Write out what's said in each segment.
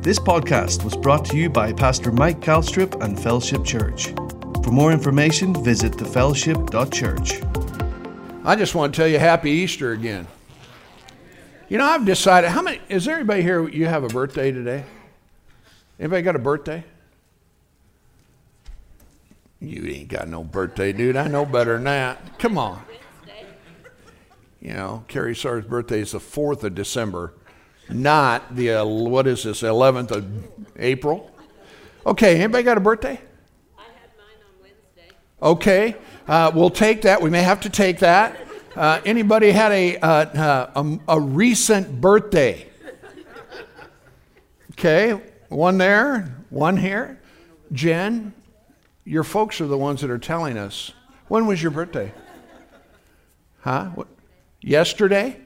This podcast was brought to you by Pastor Mike Calstrip and Fellowship Church. For more information, visit thefellowship.church. I just want to tell you Happy Easter again. You know, I've decided, how many, is there anybody here, you have a birthday today? Anybody got a birthday? You ain't got no birthday, dude. I know better than that. Come on. You know, Carrie Sar's birthday is the 4th of December, not the, uh, what is this, 11th of April? Okay, anybody got a birthday? I had mine on Wednesday. Okay, uh, we'll take that. We may have to take that. Uh, anybody had a, uh, uh, a, a recent birthday? Okay, one there, one here. Jen, your folks are the ones that are telling us. When was your birthday? Huh? What? Yesterday?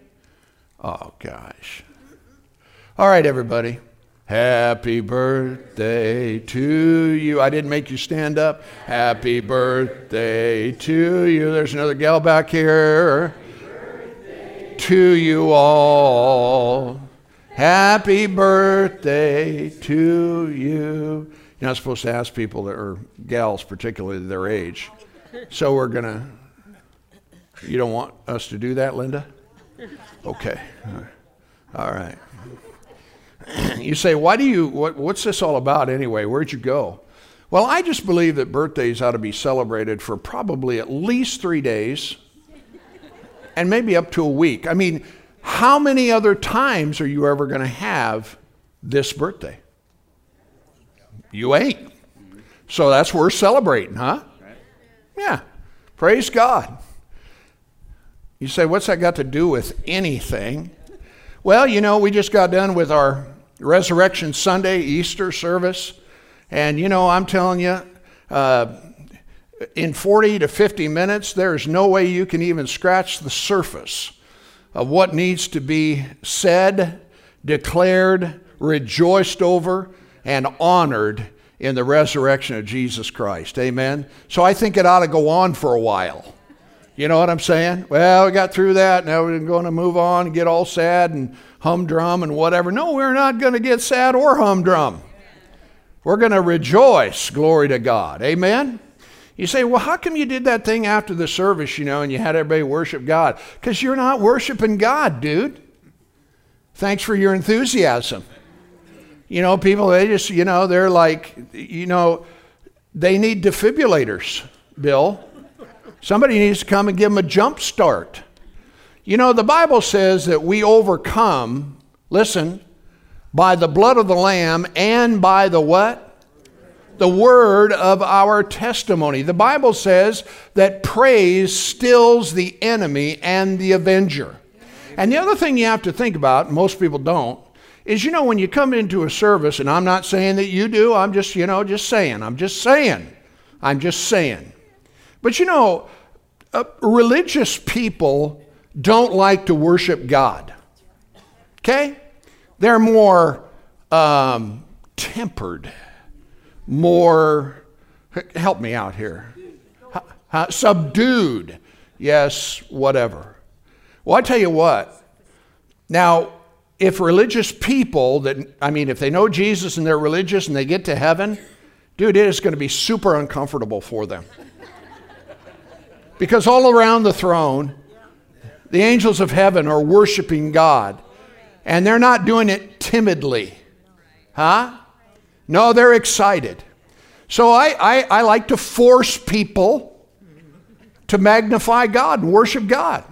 Oh, gosh. All right, everybody. Happy birthday to you. I didn't make you stand up. Happy birthday to you. There's another gal back here. To you all. Happy birthday to you. You're not supposed to ask people that are gals, particularly their age. So we're going to. You don't want us to do that, Linda? Okay. All right. You say, why do you, what, what's this all about anyway? Where'd you go? Well, I just believe that birthdays ought to be celebrated for probably at least three days and maybe up to a week. I mean, how many other times are you ever going to have this birthday? You ain't. So that's worth celebrating, huh? Yeah. Praise God. You say, what's that got to do with anything? Well, you know, we just got done with our Resurrection Sunday, Easter service. And, you know, I'm telling you, uh, in 40 to 50 minutes, there's no way you can even scratch the surface of what needs to be said, declared, rejoiced over, and honored in the resurrection of Jesus Christ. Amen. So I think it ought to go on for a while. You know what I'm saying? Well, we got through that. Now we're going to move on and get all sad and humdrum and whatever. No, we're not going to get sad or humdrum. We're going to rejoice. Glory to God. Amen. You say, well, how come you did that thing after the service, you know, and you had everybody worship God? Because you're not worshiping God, dude. Thanks for your enthusiasm. You know, people, they just, you know, they're like, you know, they need defibrillators, Bill. Somebody needs to come and give them a jump start. You know, the Bible says that we overcome, listen, by the blood of the Lamb and by the what? The word of our testimony. The Bible says that praise stills the enemy and the avenger. And the other thing you have to think about, most people don't, is you know, when you come into a service, and I'm not saying that you do, I'm just, you know, just saying, I'm just saying, I'm just saying. But you know, uh, religious people don't like to worship God. Okay? They're more um, tempered, more, help me out here, uh, subdued. Yes, whatever. Well, I tell you what. Now, if religious people that, I mean, if they know Jesus and they're religious and they get to heaven, dude, it is going to be super uncomfortable for them. Because all around the throne, the angels of heaven are worshiping God. And they're not doing it timidly. Huh? No, they're excited. So I, I, I like to force people to magnify God and worship God.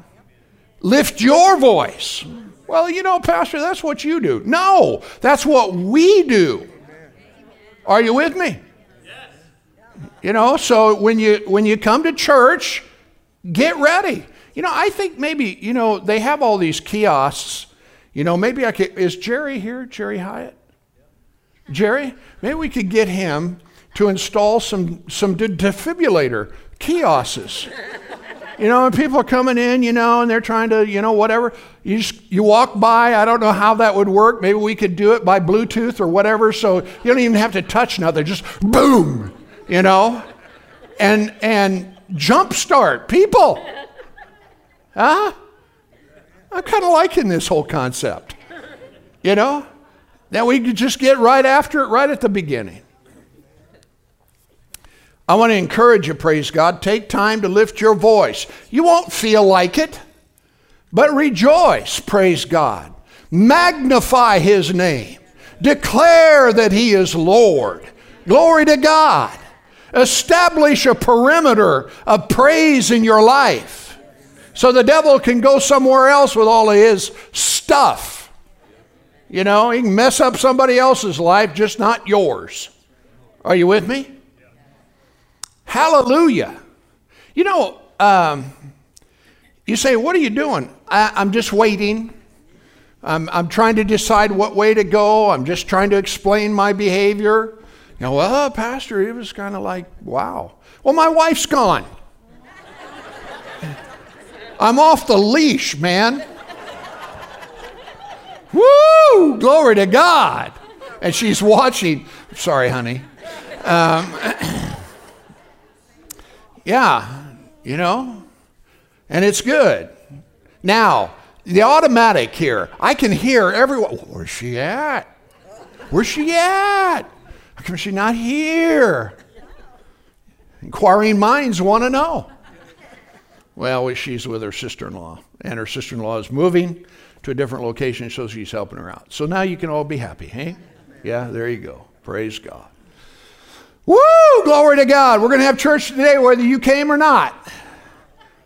Lift your voice. Well, you know, Pastor, that's what you do. No, that's what we do. Are you with me? You know, so when you when you come to church, Get ready. You know, I think maybe, you know, they have all these kiosks. You know, maybe I could, is Jerry here? Jerry Hyatt? Jerry? Maybe we could get him to install some, some defibrillator kiosks. You know, and people are coming in, you know, and they're trying to, you know, whatever. You just you walk by. I don't know how that would work. Maybe we could do it by Bluetooth or whatever. So you don't even have to touch nothing. Just boom, you know, and and jumpstart people. Huh? I'm kind of liking this whole concept. You know? That we could just get right after it, right at the beginning. I want to encourage you, praise God. Take time to lift your voice. You won't feel like it, but rejoice, praise God. Magnify his name. Declare that he is Lord. Glory to God. Establish a perimeter of praise in your life so the devil can go somewhere else with all of his stuff. You know, he can mess up somebody else's life, just not yours. Are you with me? Hallelujah. You know, um, you say, What are you doing? I, am just waiting. I'm, I'm trying to decide what way to go. I'm just trying to explain my behavior. You know, well, Pastor, it was kind of like, wow. Well, my wife's gone. I'm off the leash, man. Woo! Glory to God. And she's watching. Sorry, honey. Um, Yeah, you know, and it's good. Now, the automatic here, I can hear everyone. Where's she at? Where's she at? How come she not here? Inquiring minds want to know. Well, she's with her sister in law, and her sister in law is moving to a different location, so she's helping her out. So now you can all be happy, hey? Yeah, there you go. Praise God. Woo! Glory to God. We're going to have church today whether you came or not.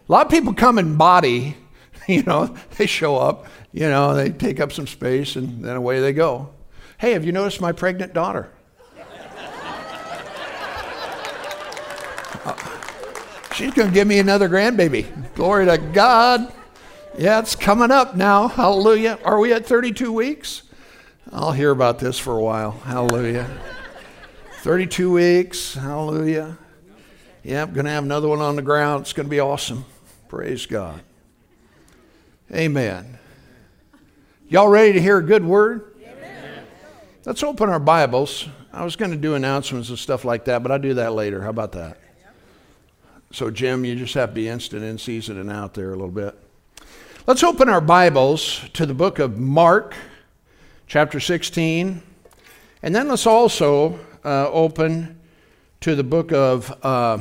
A lot of people come in body, you know, they show up, you know, they take up some space and then away they go. Hey, have you noticed my pregnant daughter? She's going to give me another grandbaby. Glory to God. Yeah, it's coming up now. Hallelujah. Are we at 32 weeks? I'll hear about this for a while. Hallelujah. 32 weeks. Hallelujah. Yep, going to have another one on the ground. It's going to be awesome. Praise God. Amen. Y'all ready to hear a good word? Amen. Let's open our Bibles. I was going to do announcements and stuff like that, but I'll do that later. How about that? So, Jim, you just have to be instant in season and out there a little bit. Let's open our Bibles to the book of Mark, chapter 16. And then let's also uh, open to the book of uh,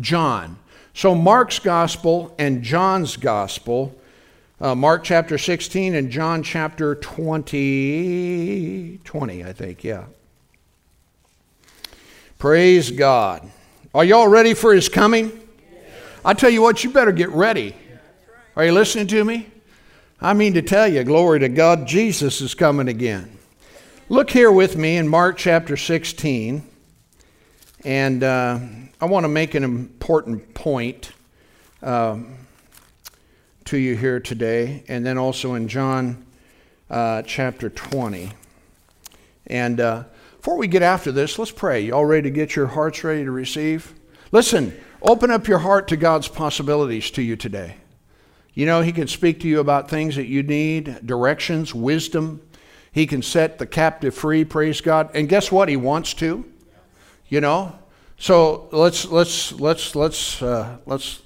John. So, Mark's gospel and John's gospel, uh, Mark chapter 16 and John chapter 20, 20, I think, yeah. Praise God. Are y'all ready for his coming? I tell you what, you better get ready. Are you listening to me? I mean to tell you, glory to God, Jesus is coming again. Look here with me in Mark chapter 16, and uh, I want to make an important point um, to you here today, and then also in John uh, chapter 20. And uh, before we get after this, let's pray. You all ready to get your hearts ready to receive? Listen, open up your heart to God's possibilities to you today. You know, He can speak to you about things that you need directions, wisdom he can set the captive free, praise God. And guess what? He wants to. You know? So let's let's let's let's uh, let's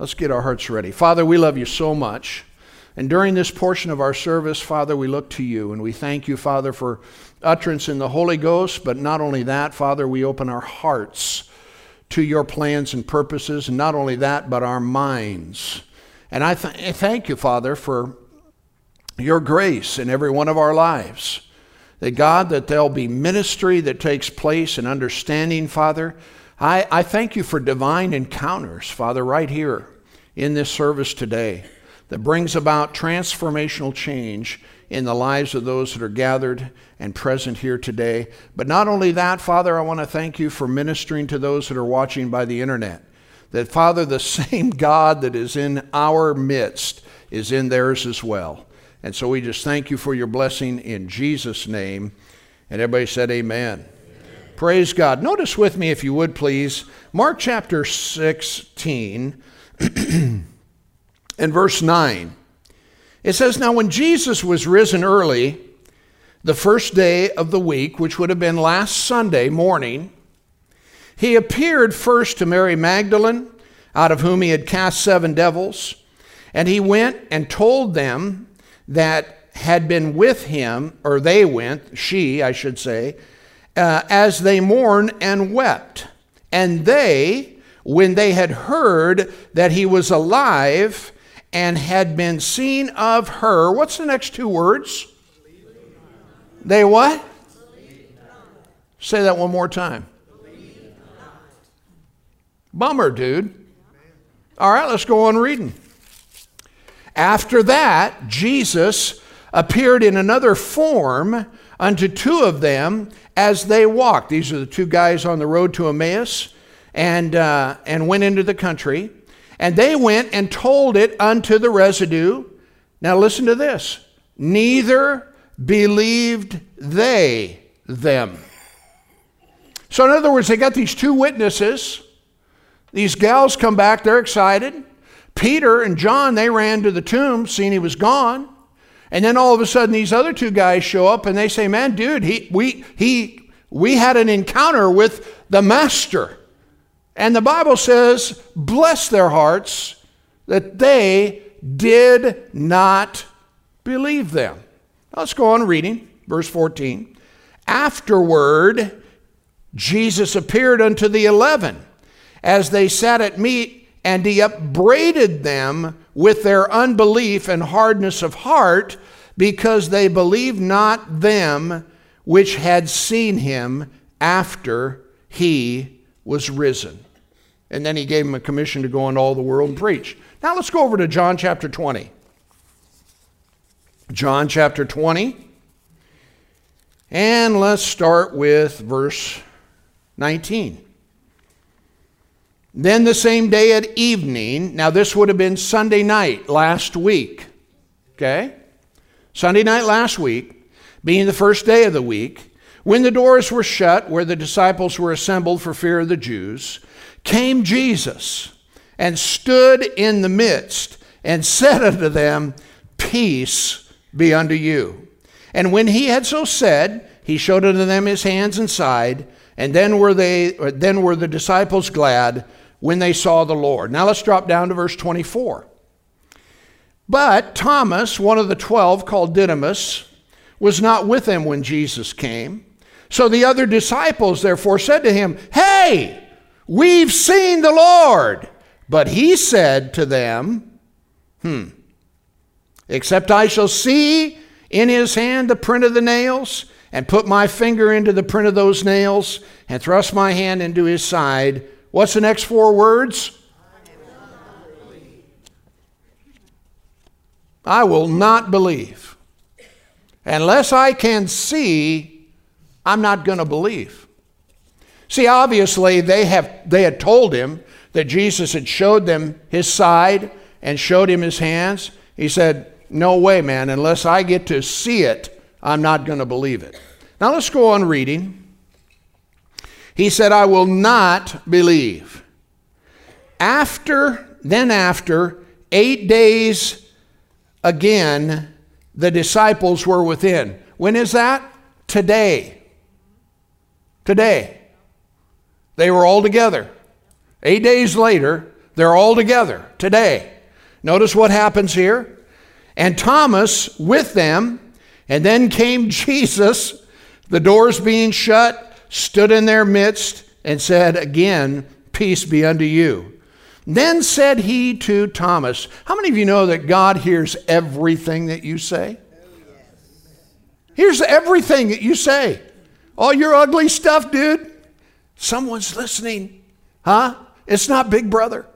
let's get our hearts ready. Father, we love you so much. And during this portion of our service, Father, we look to you and we thank you, Father, for utterance in the Holy Ghost. But not only that, Father, we open our hearts to your plans and purposes. And not only that, but our minds. And I th- thank you, Father, for your grace in every one of our lives. That God, that there'll be ministry that takes place and understanding, Father. I, I thank you for divine encounters, Father, right here in this service today that brings about transformational change in the lives of those that are gathered and present here today. But not only that, Father, I want to thank you for ministering to those that are watching by the internet. That, Father, the same God that is in our midst is in theirs as well. And so we just thank you for your blessing in Jesus' name. And everybody said, Amen. Amen. Praise God. Notice with me, if you would please, Mark chapter 16 and verse 9. It says, Now when Jesus was risen early, the first day of the week, which would have been last Sunday morning, he appeared first to Mary Magdalene, out of whom he had cast seven devils. And he went and told them that had been with him, or they went, she, I should say, uh, as they mourned and wept. And they, when they had heard that he was alive and had been seen of her, what's the next two words? They what? Say that one more time. Bummer, dude. All right, let's go on reading. After that, Jesus appeared in another form unto two of them as they walked. These are the two guys on the road to Emmaus and, uh, and went into the country. And they went and told it unto the residue. Now listen to this. Neither believed they them. So, in other words, they got these two witnesses. These gals come back, they're excited. Peter and John, they ran to the tomb, seeing he was gone. And then all of a sudden, these other two guys show up and they say, Man, dude, he, we, he, we had an encounter with the Master. And the Bible says, Bless their hearts that they did not believe them. Let's go on reading, verse 14. Afterward, Jesus appeared unto the eleven as they sat at meat, and he upbraided them with their unbelief and hardness of heart, because they believed not them which had seen him after he was risen. And then he gave them a commission to go into all the world and preach. Now let's go over to John chapter 20. John chapter 20. And let's start with verse 19. Then the same day at evening, now this would have been Sunday night last week, okay? Sunday night last week, being the first day of the week, when the doors were shut where the disciples were assembled for fear of the Jews, came Jesus and stood in the midst and said unto them, Peace be unto you. And when he had so said, he showed unto them his hands and side. And then were they then were the disciples glad when they saw the Lord. Now let's drop down to verse 24. But Thomas, one of the 12 called Didymus, was not with them when Jesus came. So the other disciples therefore said to him, "Hey, we've seen the Lord." But he said to them, "Hmm, except I shall see in his hand the print of the nails and put my finger into the print of those nails and thrust my hand into his side. What's the next four words? I will not believe. Unless I can see, I'm not going to believe. See, obviously, they, have, they had told him that Jesus had showed them his side and showed him his hands. He said, No way, man, unless I get to see it, I'm not going to believe it. Now let's go on reading. He said, I will not believe. After, then after, eight days again, the disciples were within. When is that? Today. Today. They were all together. Eight days later, they're all together. Today. Notice what happens here. And Thomas with them and then came Jesus, the doors being shut, stood in their midst, and said again, Peace be unto you. Then said he to Thomas, How many of you know that God hears everything that you say? Here's everything that you say. All your ugly stuff, dude. Someone's listening. Huh? It's not Big Brother.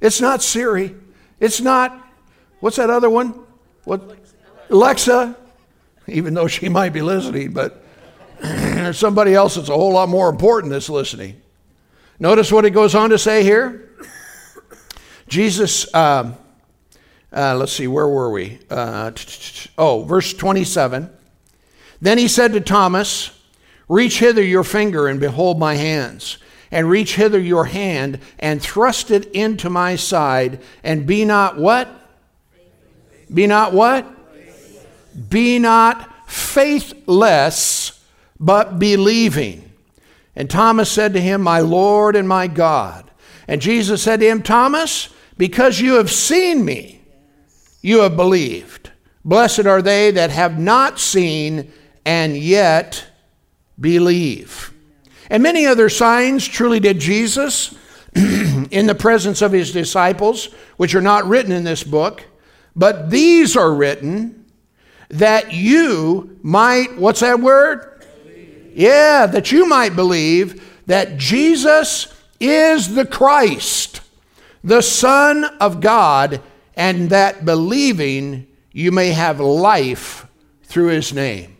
It's not Siri. It's not, what's that other one? What? Alexa even though she might be listening, but there's somebody else that's a whole lot more important that's listening. Notice what he goes on to say here. Jesus, uh, uh, let's see, where were we? Uh, oh, verse 27. Then he said to Thomas, Reach hither your finger and behold my hands, and reach hither your hand and thrust it into my side, and be not what? Be not what? Be not faithless, but believing. And Thomas said to him, My Lord and my God. And Jesus said to him, Thomas, because you have seen me, you have believed. Blessed are they that have not seen and yet believe. And many other signs truly did Jesus in the presence of his disciples, which are not written in this book, but these are written that you might, what's that word? Believe. Yeah, that you might believe that Jesus is the Christ, the Son of God, and that believing you may have life through his name.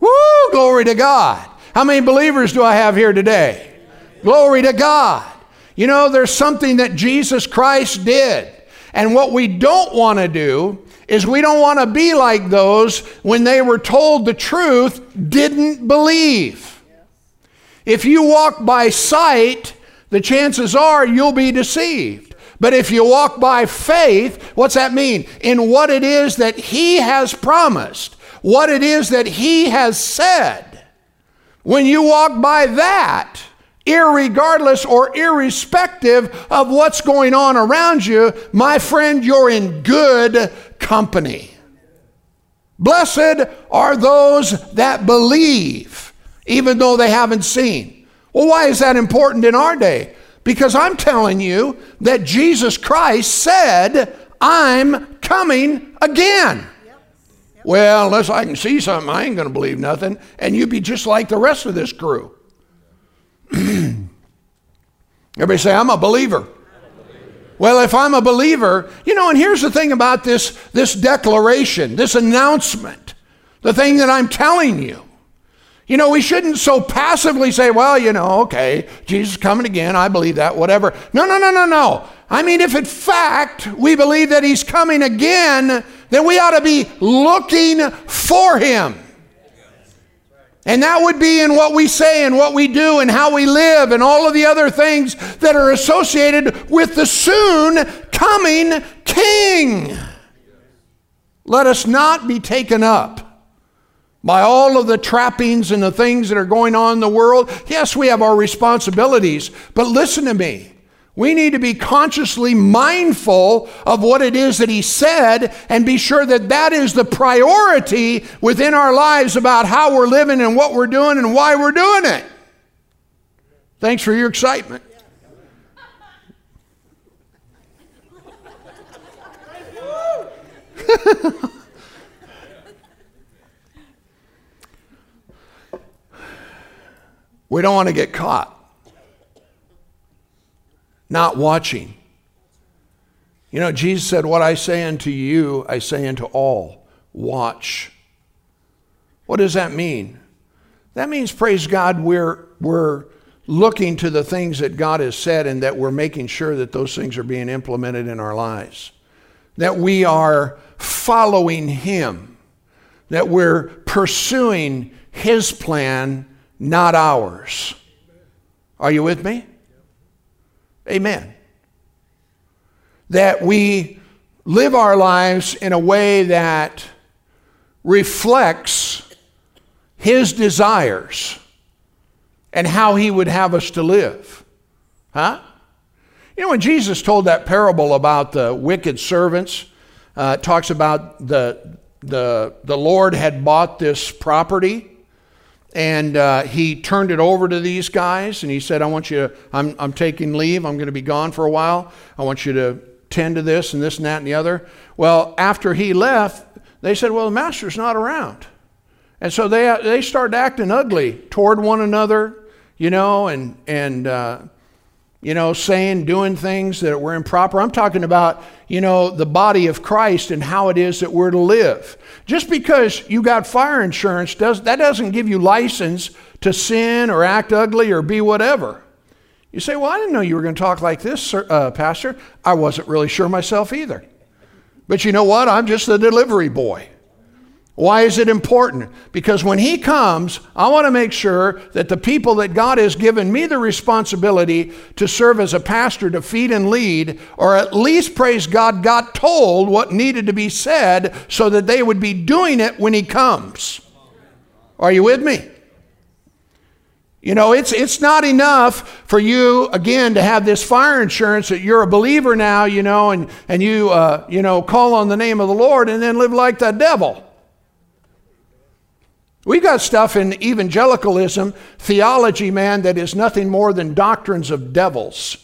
Woo! Glory to God. How many believers do I have here today? Glory to God. You know, there's something that Jesus Christ did. And what we don't want to do is we don't want to be like those when they were told the truth, didn't believe. If you walk by sight, the chances are you'll be deceived. But if you walk by faith, what's that mean? In what it is that He has promised, what it is that He has said. When you walk by that, irregardless or irrespective of what's going on around you, my friend, you're in good company. Blessed are those that believe, even though they haven't seen. Well, why is that important in our day? Because I'm telling you that Jesus Christ said, I'm coming again. Well, unless I can see something, I ain't going to believe nothing. And you'd be just like the rest of this crew. Everybody say, I'm a believer. Well, if I'm a believer, you know, and here's the thing about this, this declaration, this announcement, the thing that I'm telling you. You know, we shouldn't so passively say, well, you know, okay, Jesus is coming again, I believe that, whatever. No, no, no, no, no. I mean, if in fact we believe that he's coming again, then we ought to be looking for him. And that would be in what we say and what we do and how we live and all of the other things that are associated with the soon coming King. Let us not be taken up by all of the trappings and the things that are going on in the world. Yes, we have our responsibilities, but listen to me. We need to be consciously mindful of what it is that he said and be sure that that is the priority within our lives about how we're living and what we're doing and why we're doing it. Thanks for your excitement. we don't want to get caught not watching. You know, Jesus said, What I say unto you, I say unto all watch. What does that mean? That means, praise God, we're, we're looking to the things that God has said and that we're making sure that those things are being implemented in our lives. That we are following Him. That we're pursuing His plan, not ours. Are you with me? Amen. That we live our lives in a way that reflects His desires and how He would have us to live. Huh? You know, when Jesus told that parable about the wicked servants, uh, talks about the, the, the Lord had bought this property and uh, he turned it over to these guys and he said i want you to I'm, I'm taking leave. I'm going to be gone for a while. I want you to tend to this and this and that and the other. Well after he left they said well the master's not around. And so they, they started acting ugly toward one another you know and, and uh, you know, saying, doing things that were improper. I'm talking about, you know, the body of Christ and how it is that we're to live. Just because you got fire insurance, does, that doesn't give you license to sin or act ugly or be whatever. You say, well, I didn't know you were going to talk like this, sir, uh, Pastor. I wasn't really sure myself either. But you know what? I'm just the delivery boy. Why is it important? Because when He comes, I want to make sure that the people that God has given me the responsibility to serve as a pastor to feed and lead, or at least, praise God, got told what needed to be said so that they would be doing it when He comes. Are you with me? You know, it's, it's not enough for you, again, to have this fire insurance that you're a believer now, you know, and, and you, uh, you know, call on the name of the Lord and then live like the devil. We got stuff in evangelicalism, theology, man, that is nothing more than doctrines of devils.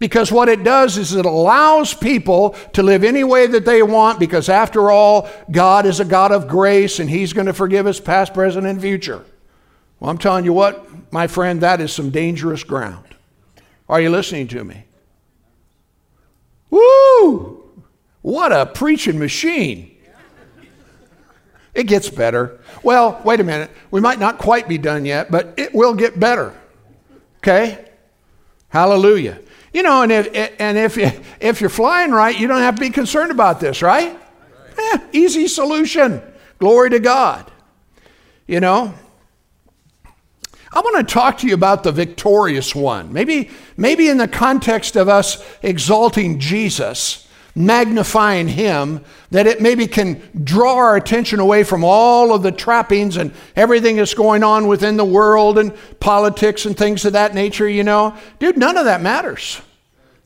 Because what it does is it allows people to live any way that they want, because after all, God is a God of grace and He's going to forgive us past, present, and future. Well, I'm telling you what, my friend, that is some dangerous ground. Are you listening to me? Woo! What a preaching machine. It gets better. Well, wait a minute. We might not quite be done yet, but it will get better. Okay? Hallelujah. You know, and if, and if, if you're flying right, you don't have to be concerned about this, right? Eh, easy solution. Glory to God. You know? I want to talk to you about the victorious one. Maybe, maybe in the context of us exalting Jesus, magnifying him, that it maybe can draw our attention away from all of the trappings and everything that's going on within the world and politics and things of that nature, you know. Dude, none of that matters.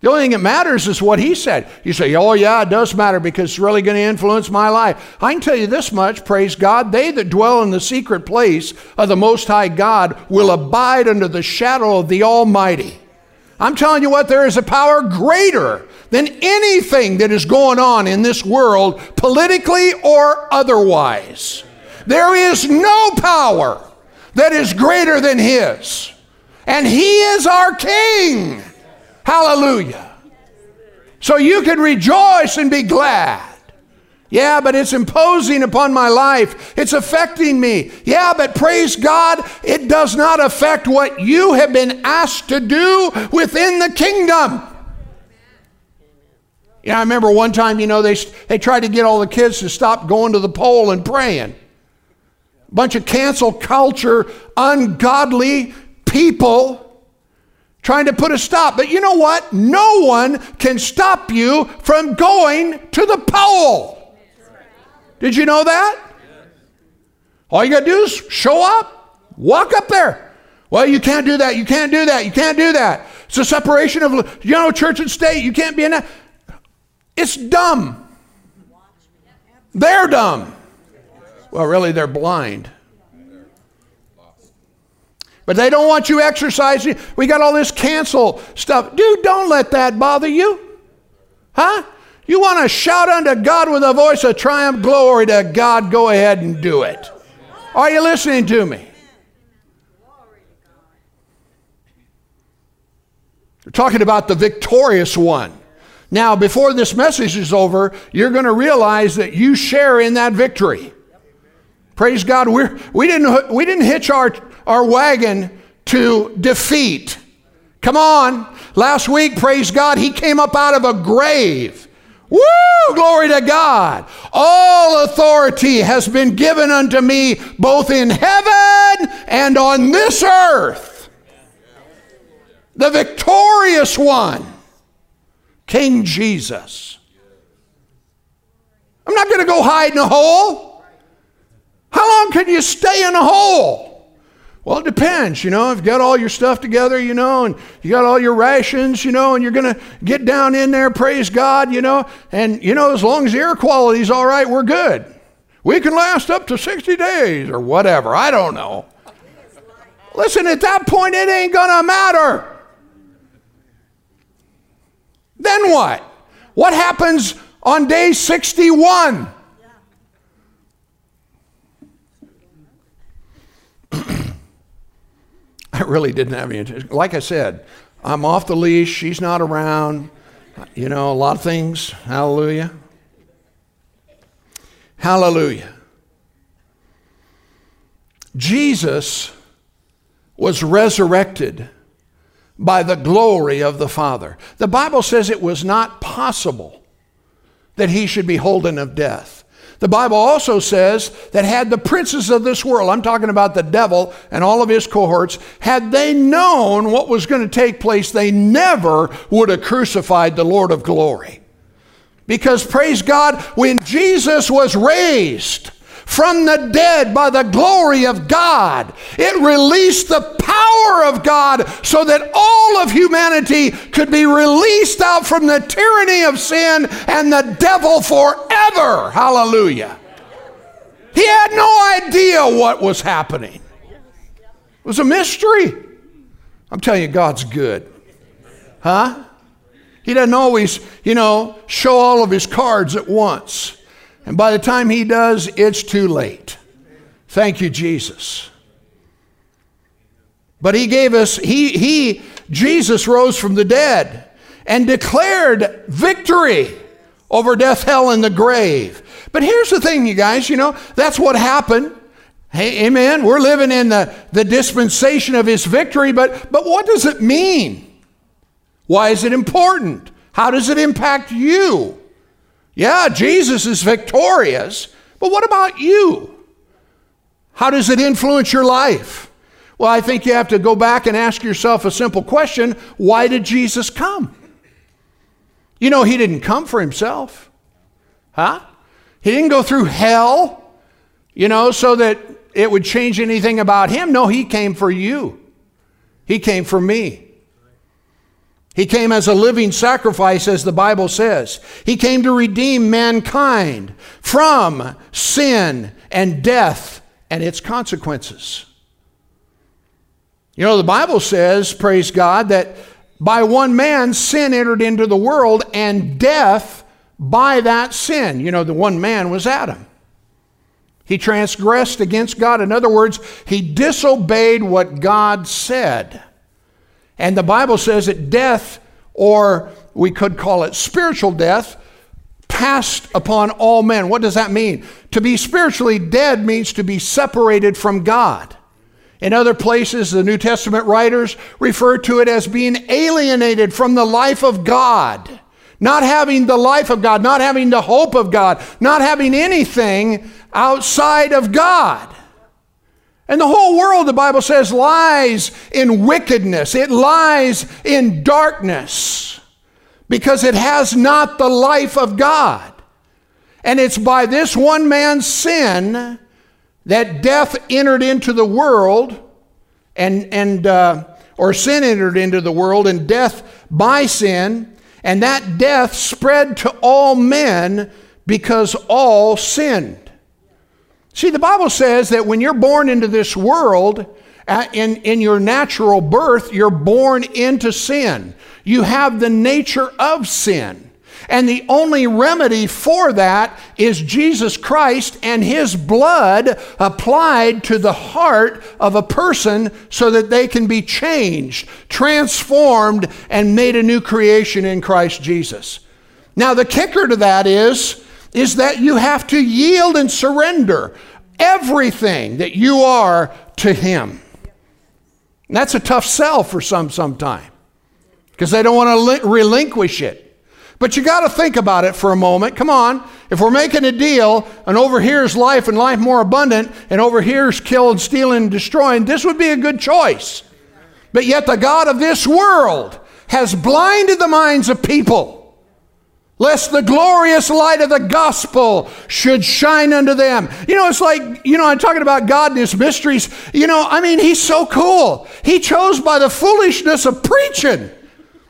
The only thing that matters is what he said. You say, oh, yeah, it does matter because it's really going to influence my life. I can tell you this much praise God. They that dwell in the secret place of the Most High God will abide under the shadow of the Almighty. I'm telling you what, there is a power greater than anything that is going on in this world, politically or otherwise. There is no power that is greater than His. And He is our King. Hallelujah. So you can rejoice and be glad. Yeah, but it's imposing upon my life. It's affecting me. Yeah, but praise God, it does not affect what you have been asked to do within the kingdom. Yeah, I remember one time, you know, they, they tried to get all the kids to stop going to the pole and praying. A Bunch of cancel culture, ungodly people trying to put a stop. But you know what? No one can stop you from going to the pole. Did you know that? All you got to do is show up, walk up there. Well, you can't do that. You can't do that. You can't do that. It's a separation of, you know, church and state. You can't be in that. It's dumb. They're dumb. Well, really, they're blind. But they don't want you exercising. We got all this cancel stuff. Dude, don't let that bother you. Huh? You want to shout unto God with a voice of triumph, glory to God, go ahead and do it. Are you listening to me? We're talking about the victorious one. Now, before this message is over, you're going to realize that you share in that victory. Praise God. We're, we, didn't, we didn't hitch our, our wagon to defeat. Come on. Last week, praise God, he came up out of a grave. Woo! Glory to God. All authority has been given unto me both in heaven and on this earth. The victorious one, King Jesus. I'm not going to go hide in a hole. How long can you stay in a hole? Well, it depends, you know. If you got all your stuff together, you know, and you got all your rations, you know, and you're going to get down in there, praise God, you know, and, you know, as long as the air quality's all right, we're good. We can last up to 60 days or whatever. I don't know. Listen, at that point, it ain't going to matter. Then what? What happens on day 61? I really didn't have any intention. Like I said, I'm off the leash. She's not around. You know, a lot of things. Hallelujah. Hallelujah. Jesus was resurrected by the glory of the Father. The Bible says it was not possible that he should be holden of death. The Bible also says that had the princes of this world, I'm talking about the devil and all of his cohorts, had they known what was going to take place, they never would have crucified the Lord of glory. Because, praise God, when Jesus was raised, from the dead by the glory of God. It released the power of God so that all of humanity could be released out from the tyranny of sin and the devil forever. Hallelujah. He had no idea what was happening. It was a mystery. I'm telling you, God's good. Huh? He doesn't always, you know, show all of his cards at once. And by the time he does, it's too late. Thank you, Jesus. But he gave us, he, he, Jesus rose from the dead and declared victory over death, hell, and the grave. But here's the thing, you guys, you know, that's what happened. Hey, amen. We're living in the, the dispensation of his victory, but, but what does it mean? Why is it important? How does it impact you? Yeah, Jesus is victorious, but what about you? How does it influence your life? Well, I think you have to go back and ask yourself a simple question why did Jesus come? You know, he didn't come for himself. Huh? He didn't go through hell, you know, so that it would change anything about him. No, he came for you. He came for me. He came as a living sacrifice, as the Bible says. He came to redeem mankind from sin and death and its consequences. You know, the Bible says, praise God, that by one man sin entered into the world and death by that sin. You know, the one man was Adam. He transgressed against God. In other words, he disobeyed what God said. And the Bible says that death, or we could call it spiritual death, passed upon all men. What does that mean? To be spiritually dead means to be separated from God. In other places, the New Testament writers refer to it as being alienated from the life of God, not having the life of God, not having the hope of God, not having anything outside of God. And the whole world, the Bible says, lies in wickedness, it lies in darkness because it has not the life of God. And it's by this one man's sin that death entered into the world, and, and uh, or sin entered into the world, and death by sin, and that death spread to all men because all sinned. See, the Bible says that when you're born into this world, uh, in, in your natural birth, you're born into sin. You have the nature of sin. And the only remedy for that is Jesus Christ and His blood applied to the heart of a person so that they can be changed, transformed, and made a new creation in Christ Jesus. Now, the kicker to that is is that you have to yield and surrender everything that you are to Him. And that's a tough sell for some sometime because they don't want to relinquish it. But you got to think about it for a moment. Come on. If we're making a deal and over here's life and life more abundant and over here's killing, stealing, and destroying, this would be a good choice. But yet the God of this world has blinded the minds of people lest the glorious light of the gospel should shine unto them. You know, it's like, you know, I'm talking about God and his mysteries. You know, I mean, he's so cool. He chose by the foolishness of preaching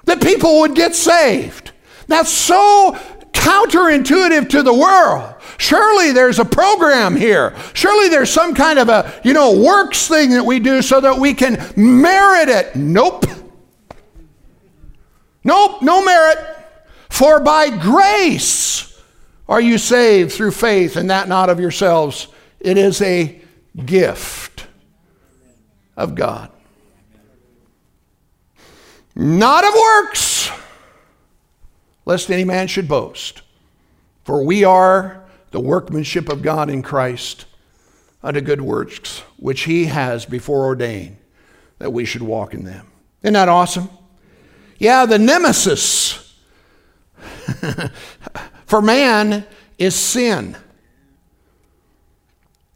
that people would get saved. That's so counterintuitive to the world. Surely there's a program here. Surely there's some kind of a, you know, works thing that we do so that we can merit it. Nope. Nope, no merit. For by grace are you saved through faith, and that not of yourselves. It is a gift of God. Not of works, lest any man should boast. For we are the workmanship of God in Christ unto good works, which he has before ordained that we should walk in them. Isn't that awesome? Yeah, the nemesis for man is sin.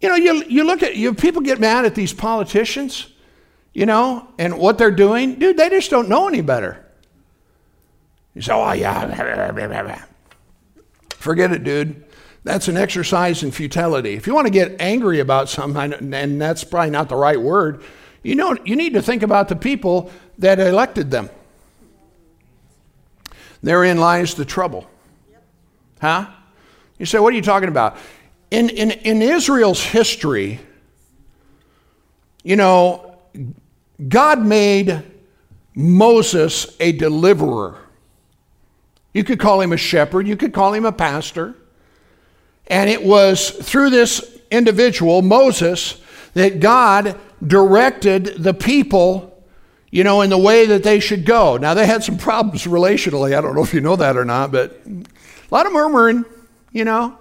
You know, you, you look at you people get mad at these politicians, you know, and what they're doing. Dude, they just don't know any better. You say, oh, yeah. Forget it, dude. That's an exercise in futility. If you want to get angry about something, and that's probably not the right word, you know, you need to think about the people that elected them. Therein lies the trouble. Huh? You say, what are you talking about? In, in, in Israel's history, you know, God made Moses a deliverer. You could call him a shepherd, you could call him a pastor. And it was through this individual, Moses, that God directed the people you know, in the way that they should go. Now, they had some problems relationally. I don't know if you know that or not, but a lot of murmuring, you know.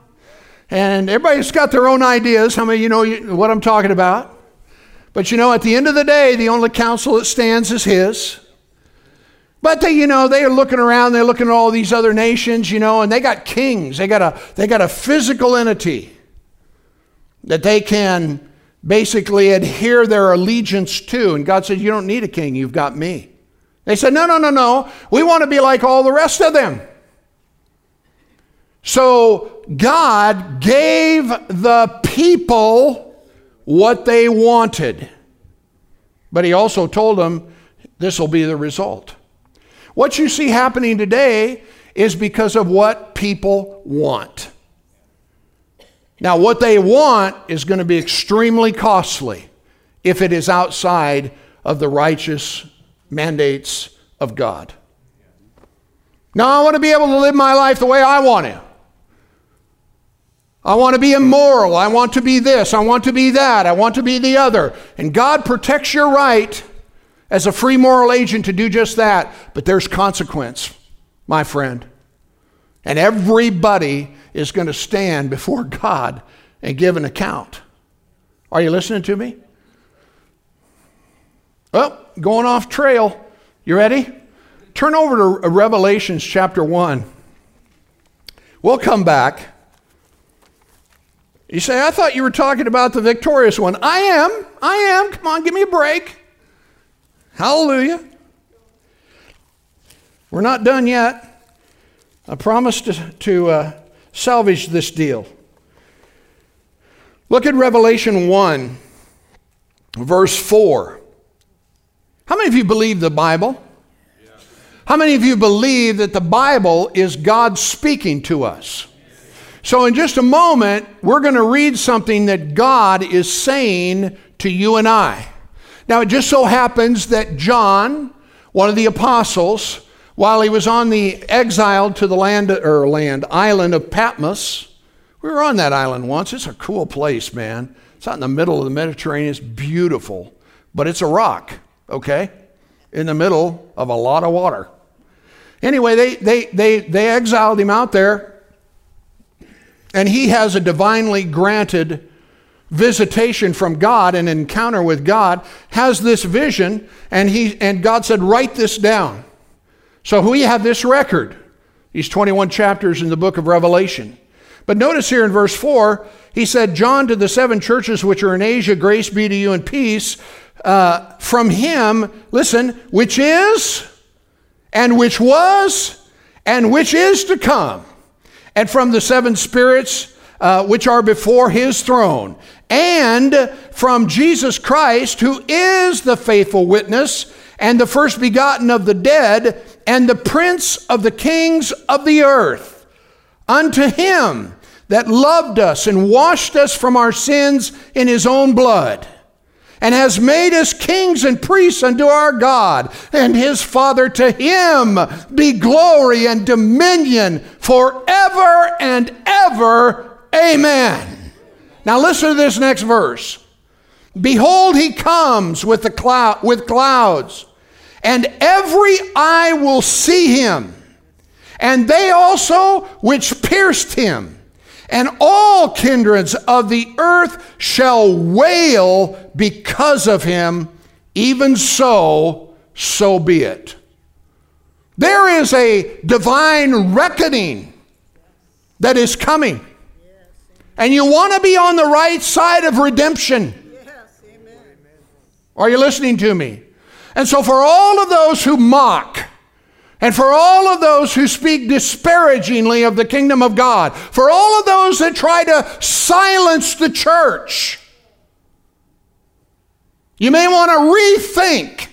And everybody's got their own ideas. How many you know what I'm talking about? But you know, at the end of the day, the only counsel that stands is His. But they, you know, they are looking around, they're looking at all these other nations, you know, and they got kings. They got a, they got a physical entity that they can basically adhere their allegiance to. And God said, You don't need a king, you've got me. They said, No, no, no, no. We want to be like all the rest of them. So God gave the people what they wanted. But He also told them this will be the result. What you see happening today is because of what people want. Now, what they want is going to be extremely costly if it is outside of the righteous mandates of God. Now, I want to be able to live my life the way I want to. I want to be immoral. I want to be this. I want to be that. I want to be the other. And God protects your right as a free moral agent to do just that. But there's consequence, my friend. And everybody is going to stand before God and give an account. Are you listening to me? Well, going off trail. You ready? Turn over to Revelations chapter 1. We'll come back. You say, I thought you were talking about the victorious one. I am. I am. Come on, give me a break. Hallelujah. We're not done yet. I promised to, to uh, salvage this deal. Look at Revelation 1, verse 4. How many of you believe the Bible? How many of you believe that the Bible is God speaking to us? So, in just a moment, we're going to read something that God is saying to you and I. Now, it just so happens that John, one of the apostles, while he was on the exiled to the land or land island of Patmos, we were on that island once. It's a cool place, man. It's out in the middle of the Mediterranean. It's beautiful, but it's a rock, okay, in the middle of a lot of water. Anyway, they they they they exiled him out there, and he has a divinely granted visitation from God, an encounter with God, has this vision, and he and God said, "Write this down." So we have this record, these 21 chapters in the book of Revelation. But notice here in verse 4, he said, John to the seven churches which are in Asia, grace be to you and peace. Uh, from him, listen, which is, and which was, and which is to come. And from the seven spirits uh, which are before his throne. And from Jesus Christ, who is the faithful witness and the first begotten of the dead and the prince of the kings of the earth. Unto him that loved us and washed us from our sins in his own blood, and has made us kings and priests unto our God and his Father. To him be glory and dominion forever and ever. Amen. Now listen to this next verse. Behold, he comes with the cloud with clouds and every eye will see him, and they also which pierced him. And all kindreds of the earth shall wail because of him. Even so, so be it. There is a divine reckoning that is coming. And you want to be on the right side of redemption. Yes, Are you listening to me? And so, for all of those who mock And for all of those who speak disparagingly of the kingdom of God, for all of those that try to silence the church, you may want to rethink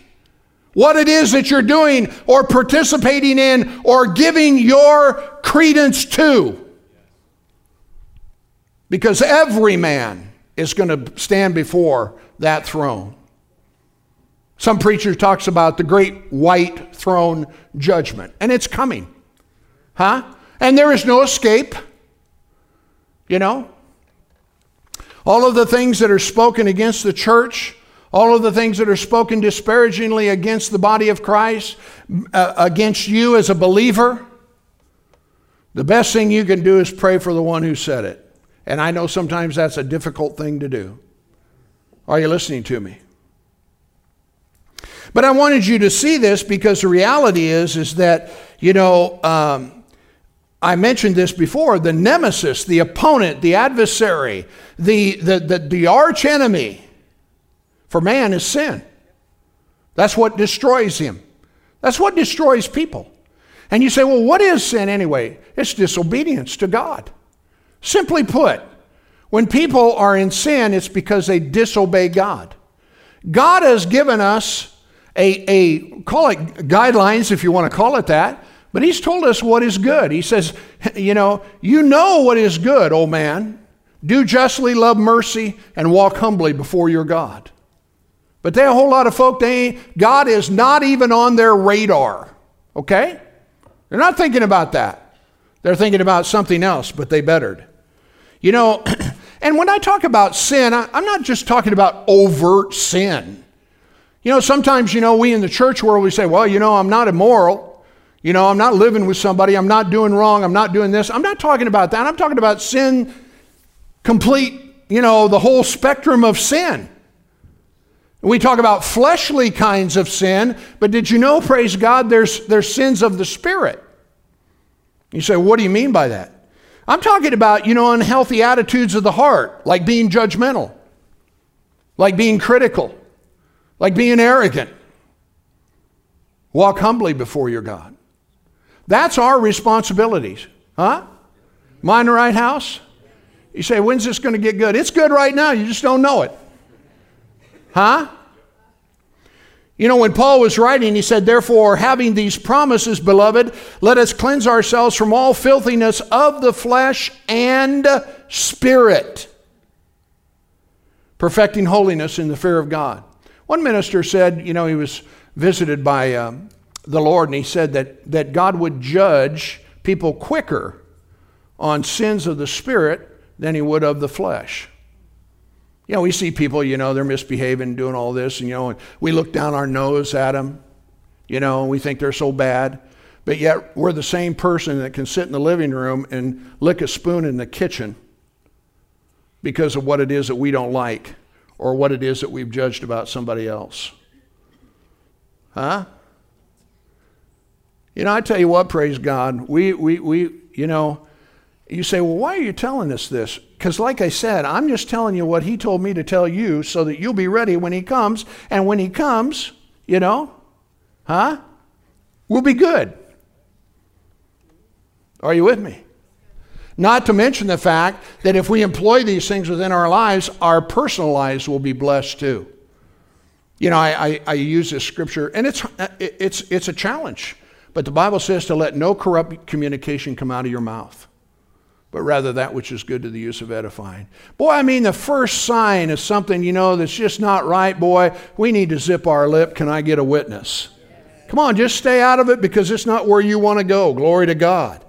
what it is that you're doing or participating in or giving your credence to. Because every man is going to stand before that throne. Some preacher talks about the great white throne judgment, and it's coming. Huh? And there is no escape. You know? All of the things that are spoken against the church, all of the things that are spoken disparagingly against the body of Christ, uh, against you as a believer, the best thing you can do is pray for the one who said it. And I know sometimes that's a difficult thing to do. Are you listening to me? But I wanted you to see this because the reality is, is that, you know, um, I mentioned this before the nemesis, the opponent, the adversary, the, the, the, the arch enemy for man is sin. That's what destroys him. That's what destroys people. And you say, well, what is sin anyway? It's disobedience to God. Simply put, when people are in sin, it's because they disobey God. God has given us a, a call it guidelines if you want to call it that, but He's told us what is good. He says, you know, you know what is good, old man. Do justly, love mercy, and walk humbly before your God. But they're a whole lot of folk, they God is not even on their radar. Okay? They're not thinking about that. They're thinking about something else, but they bettered. You know, and when I talk about sin, I, I'm not just talking about overt sin. You know, sometimes, you know, we in the church world, we say, well, you know, I'm not immoral. You know, I'm not living with somebody. I'm not doing wrong. I'm not doing this. I'm not talking about that. I'm talking about sin complete, you know, the whole spectrum of sin. We talk about fleshly kinds of sin, but did you know, praise God, there's, there's sins of the spirit? You say, what do you mean by that? I'm talking about, you know, unhealthy attitudes of the heart, like being judgmental, like being critical, like being arrogant. Walk humbly before your God. That's our responsibilities. Huh? Mind the right house? You say, when's this going to get good? It's good right now, you just don't know it. Huh? You know, when Paul was writing, he said, Therefore, having these promises, beloved, let us cleanse ourselves from all filthiness of the flesh and spirit, perfecting holiness in the fear of God. One minister said, you know, he was visited by um, the Lord, and he said that, that God would judge people quicker on sins of the spirit than he would of the flesh. You know, we see people, you know, they're misbehaving, doing all this, and, you know, we look down our nose at them, you know, and we think they're so bad. But yet, we're the same person that can sit in the living room and lick a spoon in the kitchen because of what it is that we don't like or what it is that we've judged about somebody else. Huh? You know, I tell you what, praise God, we, we, we you know, you say, well, why are you telling us this? Because, like I said, I'm just telling you what he told me to tell you so that you'll be ready when he comes. And when he comes, you know, huh? We'll be good. Are you with me? Not to mention the fact that if we employ these things within our lives, our personal lives will be blessed too. You know, I, I, I use this scripture, and it's, uh, it's, it's a challenge. But the Bible says to let no corrupt communication come out of your mouth but rather that which is good to the use of edifying. Boy, I mean, the first sign of something, you know, that's just not right, boy, we need to zip our lip. Can I get a witness? Come on, just stay out of it because it's not where you want to go. Glory to God.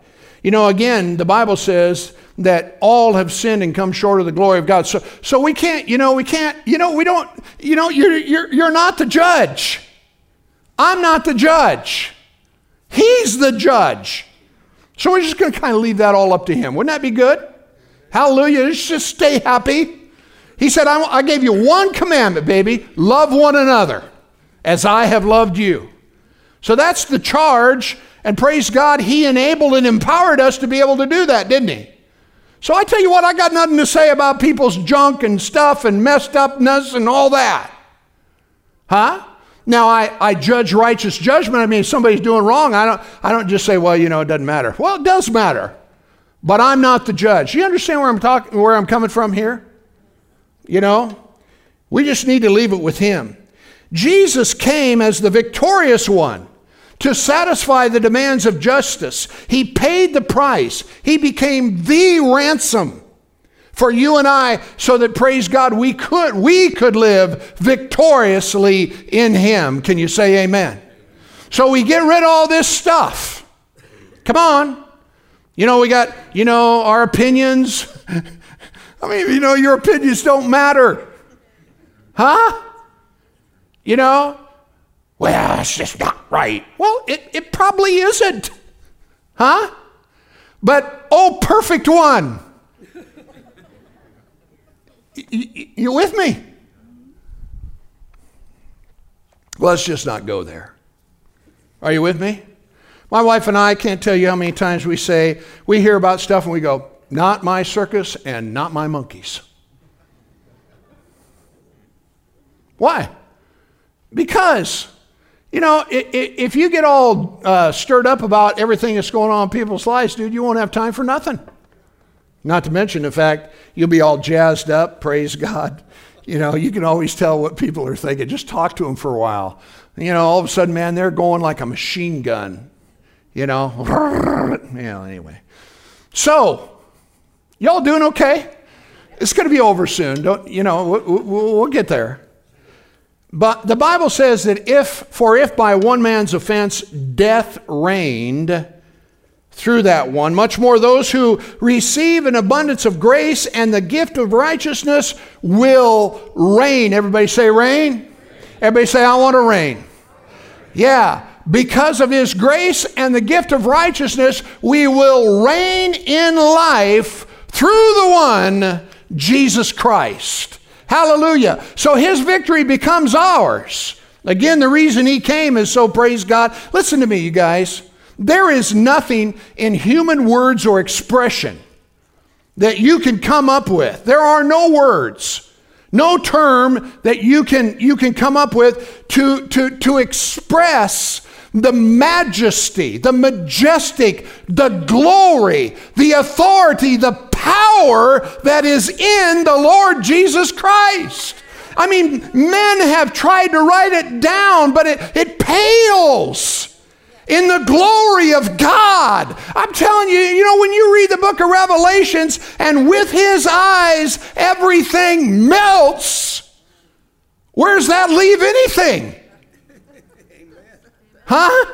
You know, again, the Bible says that all have sinned and come short of the glory of God. So, so we can't, you know, we can't, you know, we don't, you know, you're, you're, you're not the judge. I'm not the judge. He's the judge. So we're just going to kind of leave that all up to him. Wouldn't that be good? Hallelujah. Let's just stay happy. He said, I, I gave you one commandment, baby love one another as I have loved you. So that's the charge. And praise God, He enabled and empowered us to be able to do that, didn't He? So I tell you what, I got nothing to say about people's junk and stuff and messed upness and all that. Huh? Now, I, I judge righteous judgment. I mean, if somebody's doing wrong, I don't, I don't just say, well, you know, it doesn't matter. Well, it does matter. But I'm not the judge. You understand where I'm talking, where I'm coming from here? You know? We just need to leave it with him. Jesus came as the victorious one to satisfy the demands of justice. He paid the price. He became the ransom for you and I so that praise God we could we could live victoriously in him. Can you say amen? So we get rid of all this stuff. Come on. You know, we got, you know, our opinions. I mean, you know, your opinions don't matter. Huh? You know? Well, it's just not right. Well, it, it probably isn't. Huh? But, oh, perfect one. You with me? Let's just not go there. Are you with me? My wife and I can't tell you how many times we say, we hear about stuff and we go, not my circus and not my monkeys. Why? Because, you know, if you get all uh, stirred up about everything that's going on in people's lives, dude, you won't have time for nothing. Not to mention the fact you'll be all jazzed up, praise God. You know, you can always tell what people are thinking. Just talk to them for a while. You know, all of a sudden, man, they're going like a machine gun. You know, yeah, anyway. So, y'all doing okay? It's going to be over soon. Don't, you know, we'll, we'll get there. But the Bible says that if, for if by one man's offense death reigned, through that one. Much more, those who receive an abundance of grace and the gift of righteousness will reign. Everybody say, reign. Everybody say, I want to reign. Yeah. Because of his grace and the gift of righteousness, we will reign in life through the one, Jesus Christ. Hallelujah. So his victory becomes ours. Again, the reason he came is so praise God. Listen to me, you guys. There is nothing in human words or expression that you can come up with. There are no words, no term that you can, you can come up with to, to, to express the majesty, the majestic, the glory, the authority, the power that is in the Lord Jesus Christ. I mean, men have tried to write it down, but it, it pales in the glory of God. I'm telling you, you know, when you read the book of Revelations and with his eyes everything melts, where's that leave anything? Huh?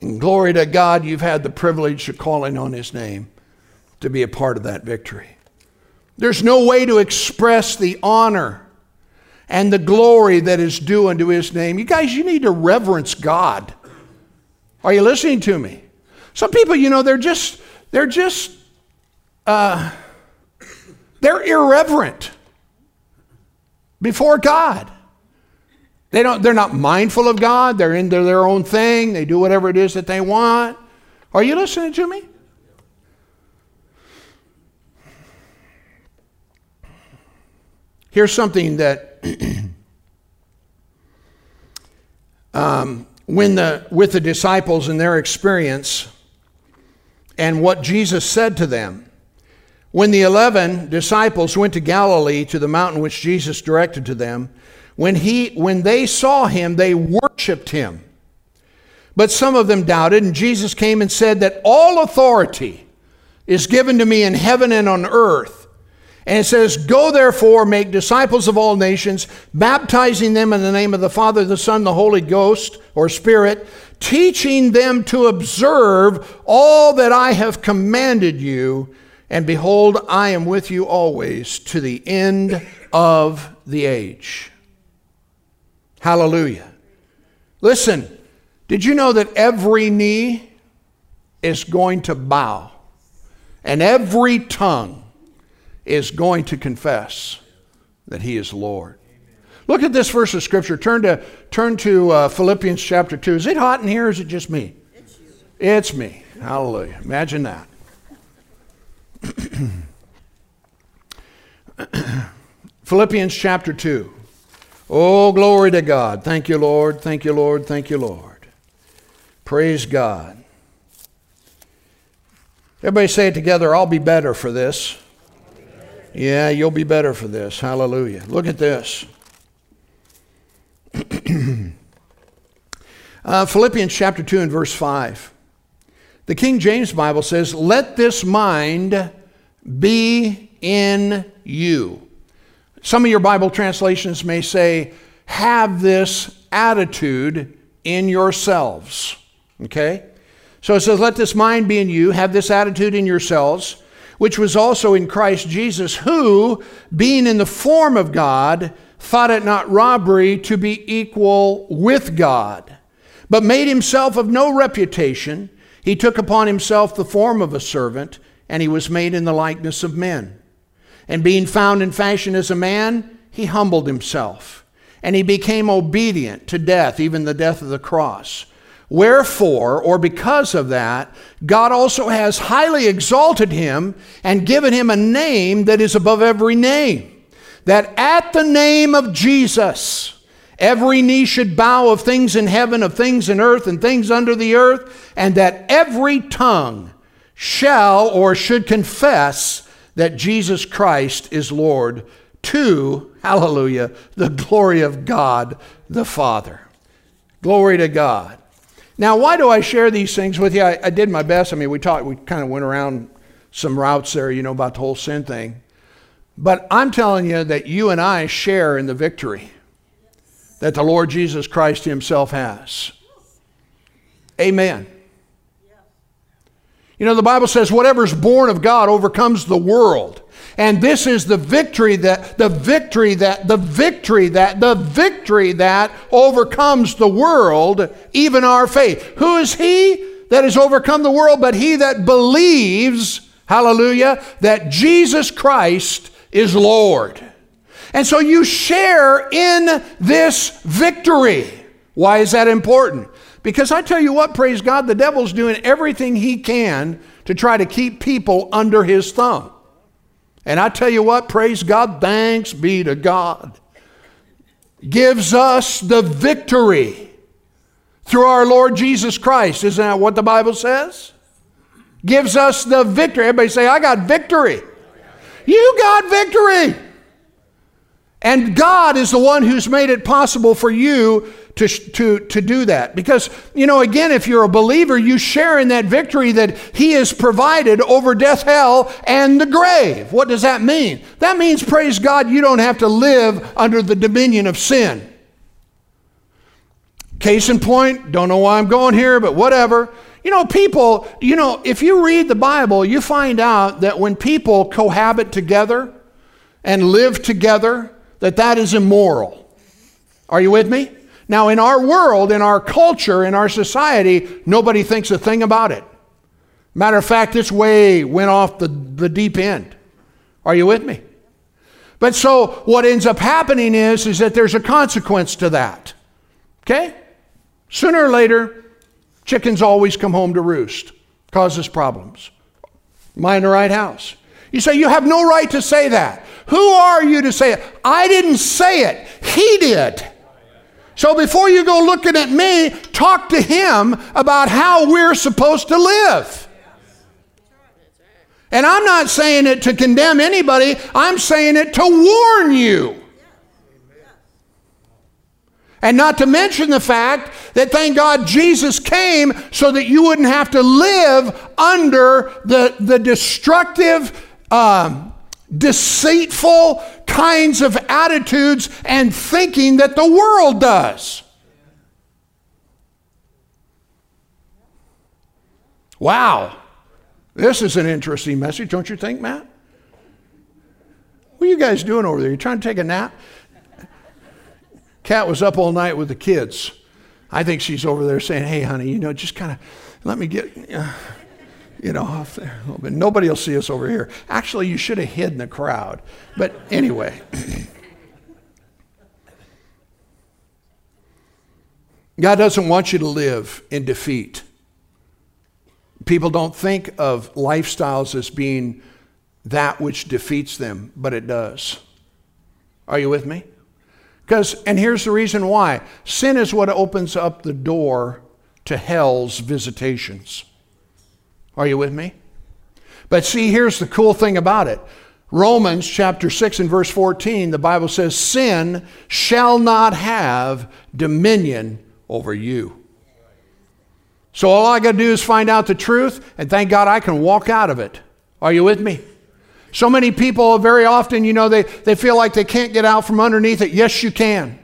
And glory to God, you've had the privilege of calling on his name to be a part of that victory. There's no way to express the honor and the glory that is due unto his name. You guys, you need to reverence God. Are you listening to me? Some people, you know, they're just, they're just, uh, they're irreverent before God. They don't, they're not mindful of God. They're into their own thing. They do whatever it is that they want. Are you listening to me? Here's something that um, when the, with the disciples and their experience and what Jesus said to them. When the eleven disciples went to Galilee to the mountain which Jesus directed to them, when, he, when they saw him, they worshiped him. But some of them doubted, and Jesus came and said that all authority is given to me in heaven and on earth. And it says, Go therefore, make disciples of all nations, baptizing them in the name of the Father, the Son, the Holy Ghost, or Spirit, teaching them to observe all that I have commanded you. And behold, I am with you always to the end of the age. Hallelujah. Listen, did you know that every knee is going to bow and every tongue is going to confess that he is Lord. Look at this verse of scripture. Turn to, turn to uh, Philippians chapter 2. Is it hot in here or is it just me? It's, it's me. Hallelujah. Imagine that. Philippians chapter 2. Oh, glory to God. Thank you, Lord. Thank you, Lord. Thank you, Lord. Praise God. Everybody say it together I'll be better for this. Yeah, you'll be better for this. Hallelujah. Look at this. uh, Philippians chapter 2 and verse 5. The King James Bible says, Let this mind be in you. Some of your Bible translations may say, Have this attitude in yourselves. Okay? So it says, Let this mind be in you, have this attitude in yourselves, which was also in Christ Jesus, who, being in the form of God, thought it not robbery to be equal with God, but made himself of no reputation. He took upon himself the form of a servant, and he was made in the likeness of men. And being found in fashion as a man, he humbled himself, and he became obedient to death, even the death of the cross. Wherefore, or because of that, God also has highly exalted him and given him a name that is above every name, that at the name of Jesus, every knee should bow of things in heaven, of things in earth, and things under the earth, and that every tongue shall or should confess that Jesus Christ is Lord to, hallelujah, the glory of God the Father. Glory to God. Now, why do I share these things with you? I, I did my best. I mean, we talked, we kind of went around some routes there, you know, about the whole sin thing. But I'm telling you that you and I share in the victory that the Lord Jesus Christ Himself has. Amen. You know, the Bible says, whatever's born of God overcomes the world. And this is the victory that, the victory that, the victory that, the victory that overcomes the world, even our faith. Who is he that has overcome the world but he that believes, hallelujah, that Jesus Christ is Lord? And so you share in this victory. Why is that important? Because I tell you what, praise God, the devil's doing everything he can to try to keep people under his thumb. And I tell you what, praise God, thanks be to God. Gives us the victory through our Lord Jesus Christ. Isn't that what the Bible says? Gives us the victory. Everybody say, I got victory. You got victory. And God is the one who's made it possible for you to, to, to do that. Because, you know, again, if you're a believer, you share in that victory that He has provided over death, hell, and the grave. What does that mean? That means, praise God, you don't have to live under the dominion of sin. Case in point, don't know why I'm going here, but whatever. You know, people, you know, if you read the Bible, you find out that when people cohabit together and live together, that that is immoral. Are you with me? Now, in our world, in our culture, in our society, nobody thinks a thing about it. Matter of fact, this way went off the, the deep end. Are you with me? But so what ends up happening is, is that there's a consequence to that. Okay? Sooner or later, chickens always come home to roost, causes problems. Am I in the right house? You say, You have no right to say that. Who are you to say it? I didn't say it, He did. So before you go looking at me, talk to him about how we're supposed to live. And I'm not saying it to condemn anybody, I'm saying it to warn you. And not to mention the fact that thank God Jesus came so that you wouldn't have to live under the, the destructive, um, deceitful kinds of attitudes and thinking that the world does. Wow. This is an interesting message, don't you think, Matt? What are you guys doing over there? You trying to take a nap? Kat was up all night with the kids. I think she's over there saying, "Hey, honey, you know, just kind of let me get." Uh, you know, off there a little bit. Nobody will see us over here. Actually, you should have hid in the crowd. But anyway. God doesn't want you to live in defeat. People don't think of lifestyles as being that which defeats them, but it does. Are you with me? Because, and here's the reason why sin is what opens up the door to hell's visitations. Are you with me? But see, here's the cool thing about it Romans chapter 6 and verse 14, the Bible says, Sin shall not have dominion over you. So all I got to do is find out the truth, and thank God I can walk out of it. Are you with me? So many people, very often, you know, they, they feel like they can't get out from underneath it. Yes, you can.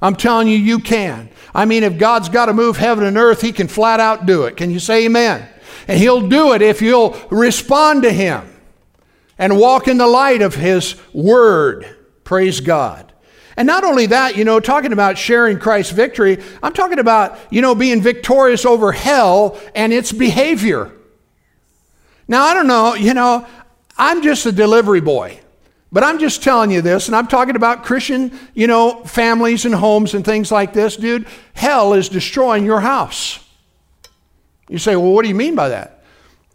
I'm telling you, you can. I mean, if God's got to move heaven and earth, He can flat out do it. Can you say amen? And He'll do it if you'll respond to Him and walk in the light of His Word. Praise God. And not only that, you know, talking about sharing Christ's victory, I'm talking about, you know, being victorious over hell and its behavior. Now, I don't know, you know, I'm just a delivery boy. But I'm just telling you this, and I'm talking about Christian, you know, families and homes and things like this, dude. Hell is destroying your house. You say, well, what do you mean by that?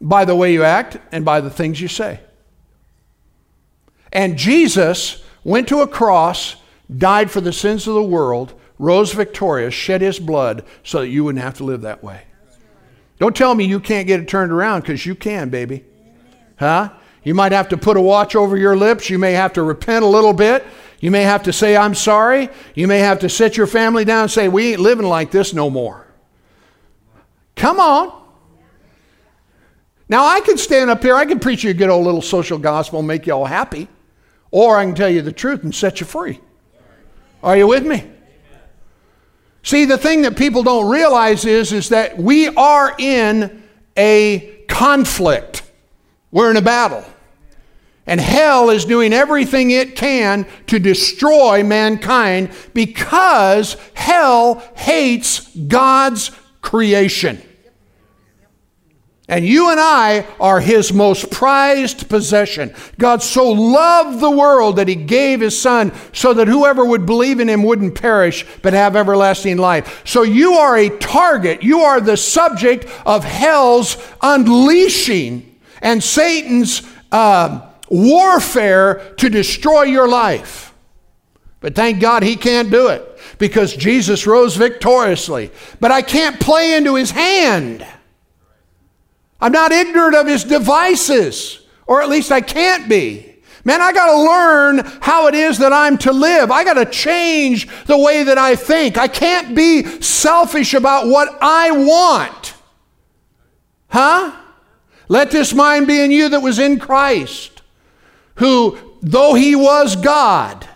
By the way you act and by the things you say. And Jesus went to a cross, died for the sins of the world, rose victorious, shed his blood so that you wouldn't have to live that way. Don't tell me you can't get it turned around because you can, baby. Huh? You might have to put a watch over your lips. You may have to repent a little bit. You may have to say, I'm sorry. You may have to sit your family down and say, We ain't living like this no more. Come on. Now, I can stand up here, I can preach you a good old little social gospel, make you all happy, or I can tell you the truth and set you free. Are you with me? See, the thing that people don't realize is, is that we are in a conflict. We're in a battle. And hell is doing everything it can to destroy mankind because hell hates God's creation. And you and I are his most prized possession. God so loved the world that he gave his son so that whoever would believe in him wouldn't perish but have everlasting life. So you are a target. You are the subject of hell's unleashing and Satan's uh, warfare to destroy your life. But thank God he can't do it because Jesus rose victoriously. But I can't play into his hand. I'm not ignorant of his devices, or at least I can't be. Man, I got to learn how it is that I'm to live. I got to change the way that I think. I can't be selfish about what I want. Huh? Let this mind be in you that was in Christ, who, though he was God,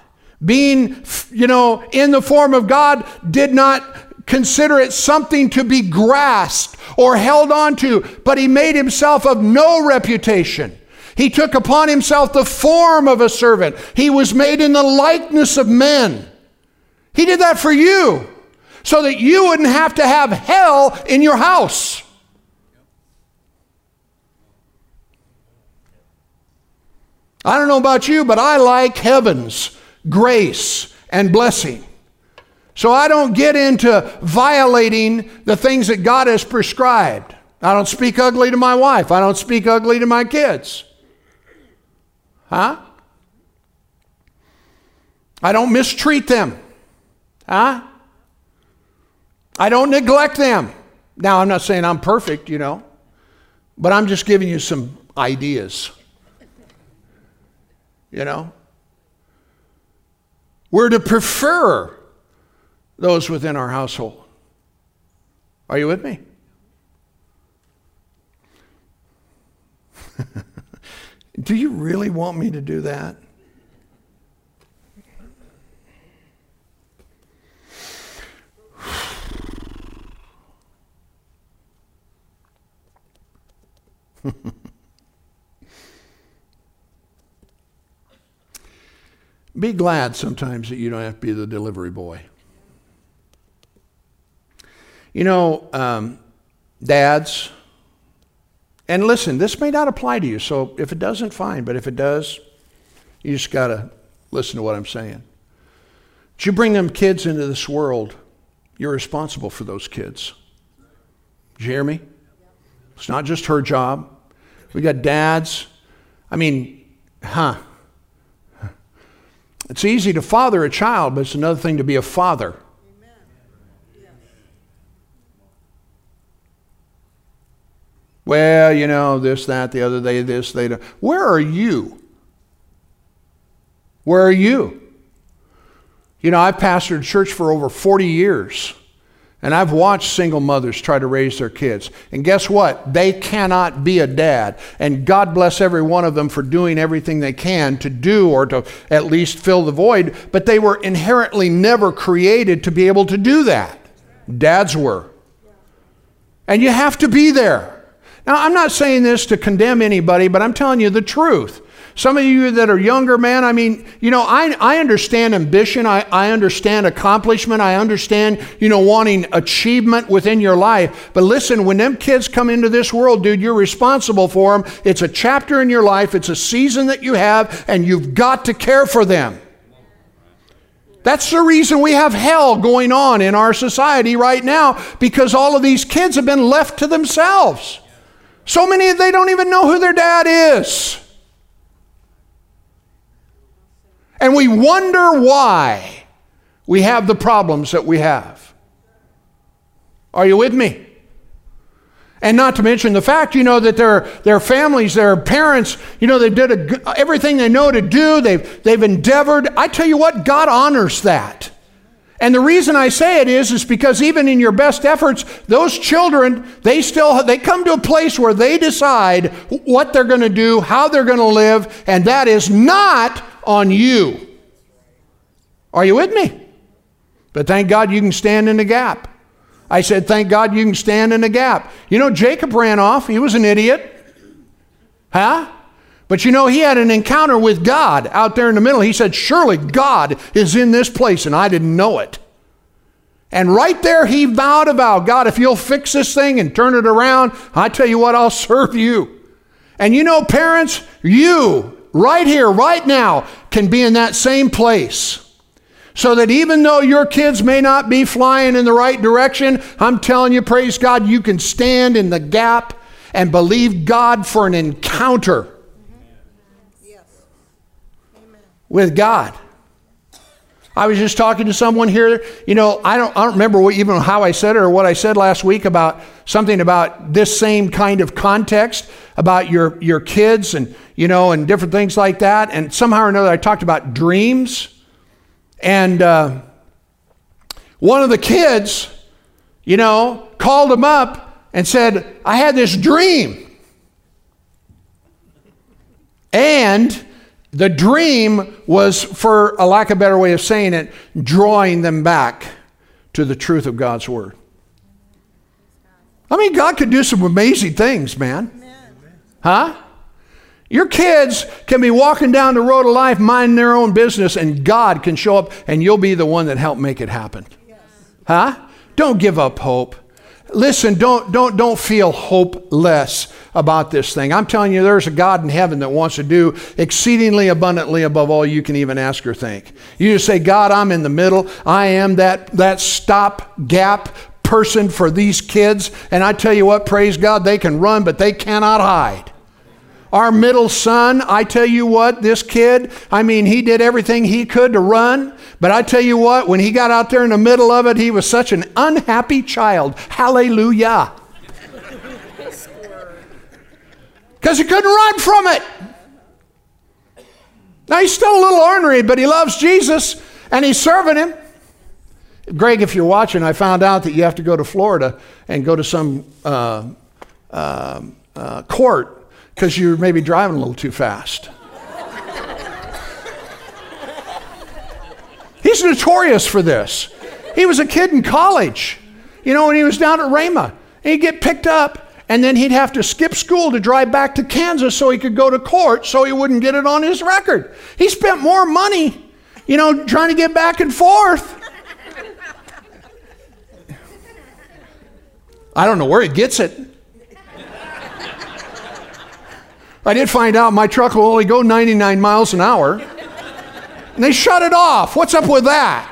being, you know, in the form of God, did not consider it something to be grasped or held on to, but he made himself of no reputation. He took upon himself the form of a servant. He was made in the likeness of men. He did that for you so that you wouldn't have to have hell in your house. I don't know about you, but I like heaven's grace and blessing. So I don't get into violating the things that God has prescribed. I don't speak ugly to my wife. I don't speak ugly to my kids. Huh? I don't mistreat them. Huh? I don't neglect them. Now, I'm not saying I'm perfect, you know, but I'm just giving you some ideas you know? We're to prefer those within our household. Are you with me? do you really want me to do that? Be glad sometimes that you don't have to be the delivery boy. You know, um, dads, and listen, this may not apply to you, so if it doesn't, fine, but if it does, you just got to listen to what I'm saying. But you bring them kids into this world, you're responsible for those kids. Did you hear me? It's not just her job. We got dads. I mean, huh It's easy to father a child, but it's another thing to be a father. Well, you know, this, that, the other, day, this, they. Where are you? Where are you? You know, I've pastored church for over 40 years, and I've watched single mothers try to raise their kids. And guess what? They cannot be a dad. And God bless every one of them for doing everything they can to do or to at least fill the void, but they were inherently never created to be able to do that. Dads were. And you have to be there. Now, I'm not saying this to condemn anybody, but I'm telling you the truth. Some of you that are younger, man, I mean, you know, I, I understand ambition. I, I understand accomplishment. I understand, you know, wanting achievement within your life. But listen, when them kids come into this world, dude, you're responsible for them. It's a chapter in your life, it's a season that you have, and you've got to care for them. That's the reason we have hell going on in our society right now because all of these kids have been left to themselves. So many they don't even know who their dad is. And we wonder why we have the problems that we have. Are you with me? And not to mention the fact, you know, that their, their families, their parents, you know, they did a, everything they know to do. They've, they've endeavored. I tell you what, God honors that. And the reason I say it is, is because even in your best efforts, those children, they still, they come to a place where they decide what they're going to do, how they're going to live, and that is not on you. Are you with me? But thank God you can stand in the gap. I said, thank God you can stand in the gap. You know, Jacob ran off. He was an idiot. Huh? But you know, he had an encounter with God out there in the middle. He said, Surely God is in this place, and I didn't know it. And right there, he vowed a vow God, if you'll fix this thing and turn it around, I tell you what, I'll serve you. And you know, parents, you right here, right now, can be in that same place. So that even though your kids may not be flying in the right direction, I'm telling you, praise God, you can stand in the gap and believe God for an encounter with God. I was just talking to someone here. You know, I don't, I don't remember what, even how I said it or what I said last week about something about this same kind of context about your, your kids and, you know, and different things like that. And somehow or another, I talked about dreams. And uh, one of the kids, you know, called him up and said, I had this dream. And the dream was, for a lack of a better way of saying it, drawing them back to the truth of God's Word. I mean, God could do some amazing things, man. Huh? Your kids can be walking down the road of life, minding their own business, and God can show up and you'll be the one that helped make it happen. Huh? Don't give up hope. Listen, don't, don't, don't feel hopeless about this thing. I'm telling you, there's a God in heaven that wants to do exceedingly abundantly above all you can even ask or think. You just say, God, I'm in the middle. I am that, that stop gap person for these kids. And I tell you what, praise God, they can run, but they cannot hide. Our middle son, I tell you what, this kid, I mean, he did everything he could to run, but I tell you what, when he got out there in the middle of it, he was such an unhappy child. Hallelujah. Because he couldn't run from it. Now, he's still a little ornery, but he loves Jesus and he's serving him. Greg, if you're watching, I found out that you have to go to Florida and go to some uh, uh, uh, court because you're maybe driving a little too fast. He's notorious for this. He was a kid in college, you know, when he was down at. And he'd get picked up, and then he'd have to skip school to drive back to Kansas so he could go to court so he wouldn't get it on his record. He spent more money, you know, trying to get back and forth. I don't know where he gets it. I did find out my truck will only go 99 miles an hour. And they shut it off. What's up with that?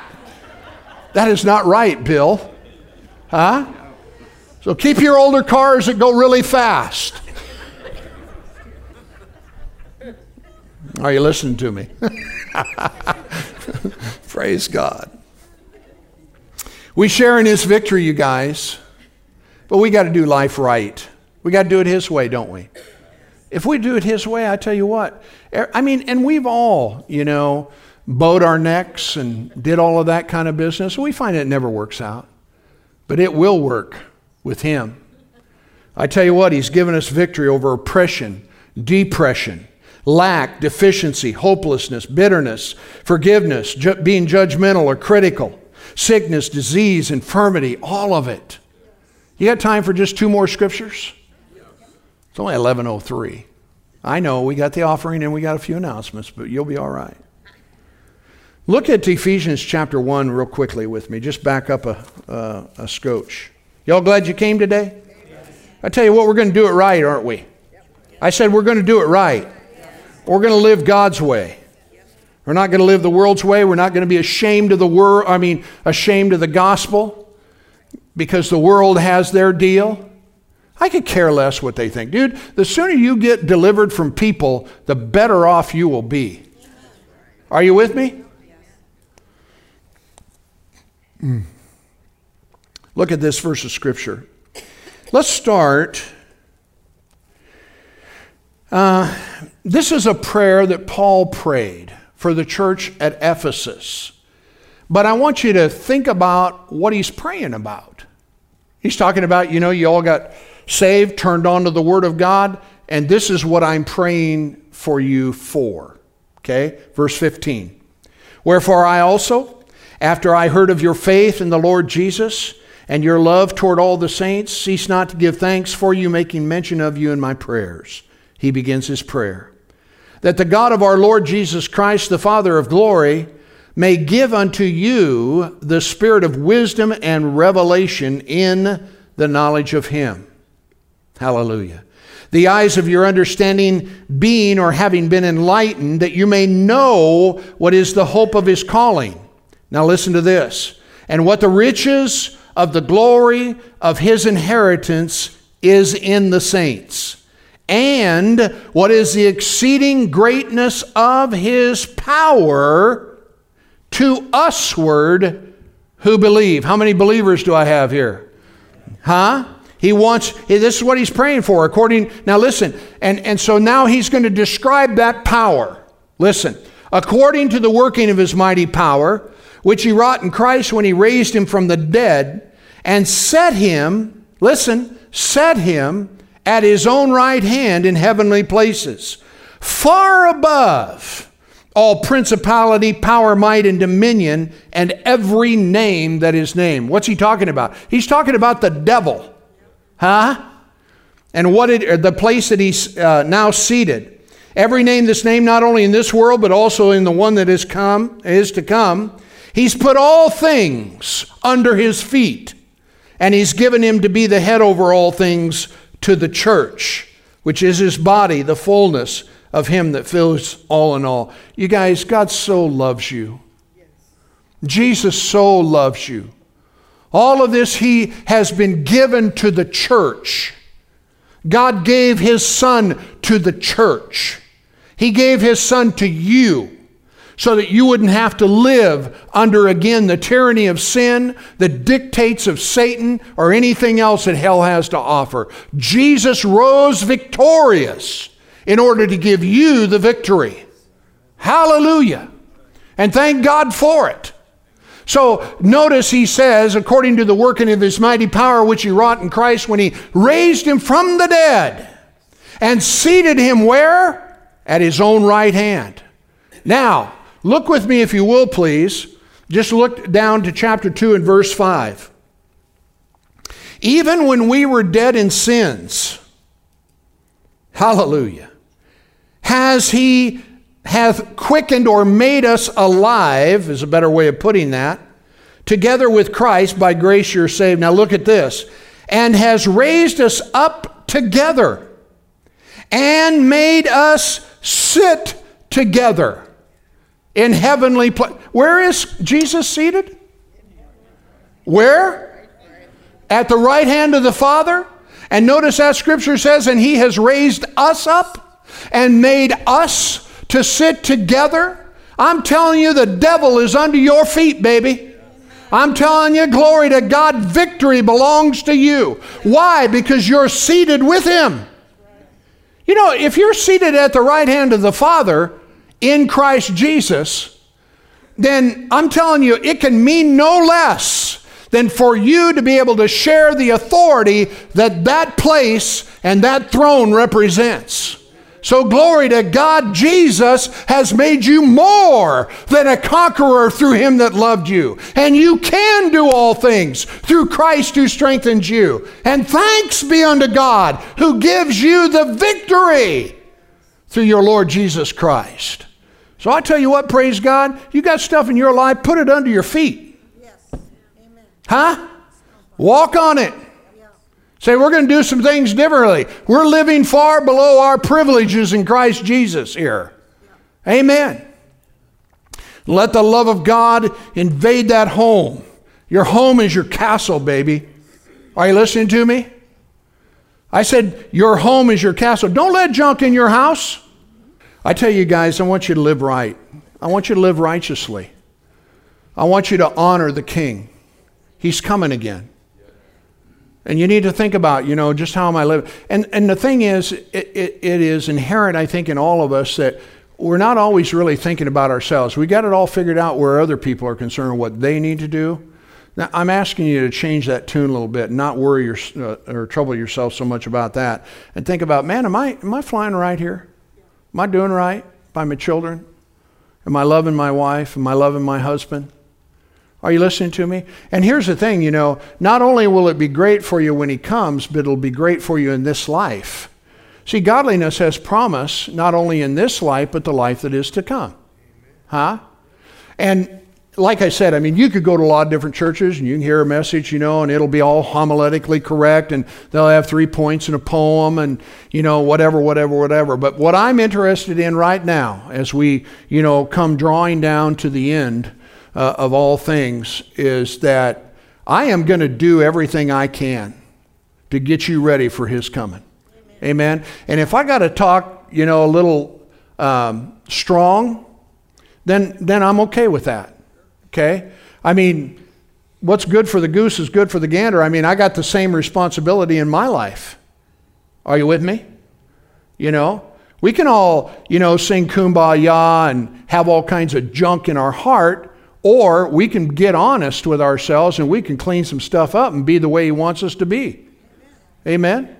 That is not right, Bill. Huh? So keep your older cars that go really fast. Are you listening to me? Praise God. We share in his victory, you guys, but we got to do life right. We got to do it his way, don't we? If we do it his way, I tell you what, er, I mean, and we've all, you know, bowed our necks and did all of that kind of business. We find it never works out, but it will work with him. I tell you what, he's given us victory over oppression, depression, lack, deficiency, hopelessness, bitterness, forgiveness, ju- being judgmental or critical, sickness, disease, infirmity, all of it. You got time for just two more scriptures? It's only 1103. I know we got the offering and we got a few announcements, but you'll be all right. Look at Ephesians chapter 1 real quickly with me. Just back up a, uh, a scotch. Y'all glad you came today? I tell you what, we're going to do it right, aren't we? I said we're going to do it right. We're going to live God's way. We're not going to live the world's way. We're not going to be ashamed of the world, I mean, ashamed of the gospel because the world has their deal. I could care less what they think. Dude, the sooner you get delivered from people, the better off you will be. Are you with me? Mm. Look at this verse of Scripture. Let's start. Uh, this is a prayer that Paul prayed for the church at Ephesus. But I want you to think about what he's praying about. He's talking about, you know, you all got saved, turned on to the Word of God, and this is what I'm praying for you for. Okay? Verse 15. Wherefore I also, after I heard of your faith in the Lord Jesus and your love toward all the saints, cease not to give thanks for you, making mention of you in my prayers. He begins his prayer. That the God of our Lord Jesus Christ, the Father of glory, may give unto you the spirit of wisdom and revelation in the knowledge of him. Hallelujah. The eyes of your understanding being or having been enlightened, that you may know what is the hope of his calling now listen to this. And what the riches of the glory of his inheritance is in the saints. And what is the exceeding greatness of his power to usward who believe. How many believers do I have here? Huh? He wants, eh, this is what he's praying for, according, now listen, and, and so now he's going to describe that power. Listen, according to the working of his mighty power, which he wrought in Christ when he raised him from the dead and set him, listen, set him at his own right hand in heavenly places, far above all principality, power, might, and dominion, and every name that is named. What's he talking about? He's talking about the devil. Huh? And what it, the place that he's uh, now seated. Every name that's named not only in this world, but also in the one that is come, is to come. He's put all things under his feet, and he's given him to be the head over all things to the church, which is his body, the fullness of him that fills all in all. You guys, God so loves you. Jesus so loves you. All of this he has been given to the church. God gave his son to the church. He gave his son to you so that you wouldn't have to live under again the tyranny of sin, the dictates of Satan, or anything else that hell has to offer. Jesus rose victorious in order to give you the victory. Hallelujah. And thank God for it. So notice he says, according to the working of his mighty power which he wrought in Christ when he raised him from the dead and seated him where? At his own right hand. Now, Look with me, if you will, please. Just look down to chapter 2 and verse 5. Even when we were dead in sins, hallelujah, has he hath quickened or made us alive, is a better way of putting that, together with Christ, by grace you're saved. Now look at this. And has raised us up together and made us sit together in heavenly place. Where is Jesus seated? Where? At the right hand of the Father. And notice that scripture says, and he has raised us up and made us to sit together I'm telling you, the devil is under your feet, baby. I'm telling you, glory to God, victory belongs to you. Why? Because you're seated with him. You know, if you're seated at the right hand of the Father in Christ Jesus, then I'm telling you, it can mean no less than for you to be able to share the authority that that place and that throne represents. So, glory to God, Jesus has made you more than a conqueror through him that loved you. And you can do all things through Christ who strengthens you. And thanks be unto God who gives you the victory through your Lord Jesus Christ. So, I tell you what, praise God, you got stuff in your life, put it under your feet. Yes. Amen. Huh? Walk on it. Say, we're going to do some things differently. We're living far below our privileges in Christ Jesus here. Amen. Let the love of God invade that home. Your home is your castle, baby. Are you listening to me? I said, Your home is your castle. Don't let junk in your house. I tell you guys, I want you to live right. I want you to live righteously. I want you to honor the king. He's coming again. And you need to think about, you know, just how am I living? And, and the thing is, it, it, it is inherent, I think, in all of us that we're not always really thinking about ourselves. We got it all figured out where other people are concerned, what they need to do. Now, I'm asking you to change that tune a little bit, not worry your, uh, or trouble yourself so much about that, and think about, man, am I, am I flying right here? Am I doing right by my children? Am I loving my wife? Am I loving my husband? Are you listening to me? And here's the thing you know, not only will it be great for you when he comes, but it'll be great for you in this life. See, godliness has promise not only in this life, but the life that is to come. Huh? And like I said, I mean, you could go to a lot of different churches and you can hear a message, you know, and it'll be all homiletically correct and they'll have three points in a poem and, you know, whatever, whatever, whatever. But what I'm interested in right now, as we, you know, come drawing down to the end uh, of all things, is that I am going to do everything I can to get you ready for His coming. Amen. Amen. And if I got to talk, you know, a little um, strong, then then I'm okay with that. Okay? I mean, what's good for the goose is good for the gander. I mean, I got the same responsibility in my life. Are you with me? You know, we can all, you know, sing kumbaya and have all kinds of junk in our heart, or we can get honest with ourselves and we can clean some stuff up and be the way He wants us to be. Amen?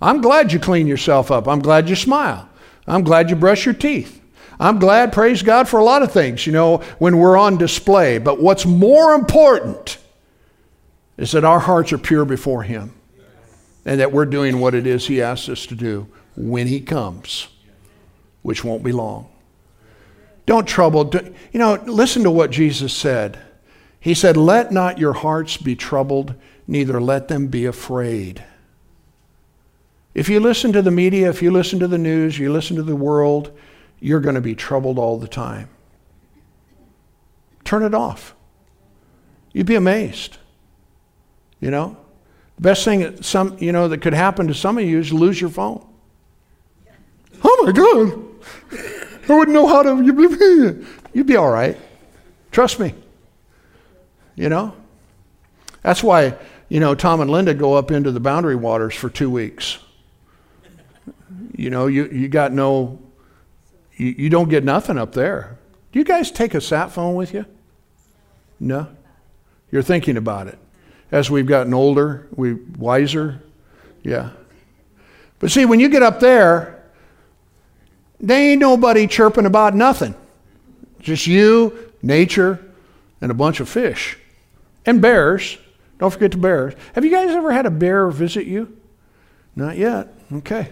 I'm glad you clean yourself up. I'm glad you smile. I'm glad you brush your teeth. I'm glad, praise God, for a lot of things, you know, when we're on display. But what's more important is that our hearts are pure before Him and that we're doing what it is He asks us to do when He comes, which won't be long. Don't trouble, you know, listen to what Jesus said. He said, Let not your hearts be troubled, neither let them be afraid. If you listen to the media, if you listen to the news, you listen to the world, you're going to be troubled all the time. Turn it off. You'd be amazed. You know? The best thing that some, you know, that could happen to some of you is lose your phone. Oh my God. I wouldn't know how to. You'd be all right. Trust me. You know? That's why, you know, Tom and Linda go up into the boundary waters for two weeks. You know, you, you got no you, you don't get nothing up there. Do you guys take a sat phone with you? No? You're thinking about it. As we've gotten older, we wiser. Yeah. But see, when you get up there, there ain't nobody chirping about nothing. Just you, nature, and a bunch of fish. And bears. Don't forget the bears. Have you guys ever had a bear visit you? Not yet. Okay.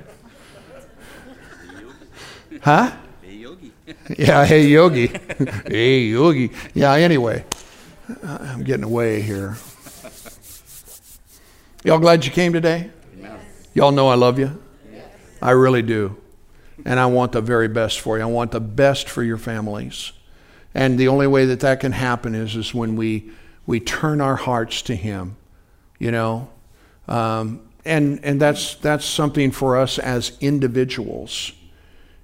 Huh? Hey, Yogi. yeah, hey Yogi. hey Yogi. Yeah, anyway, I'm getting away here. Y'all glad you came today? Y'all know I love you? I really do. And I want the very best for you. I want the best for your families. And the only way that that can happen is, is when we, we turn our hearts to Him, you know? Um, and and that's, that's something for us as individuals.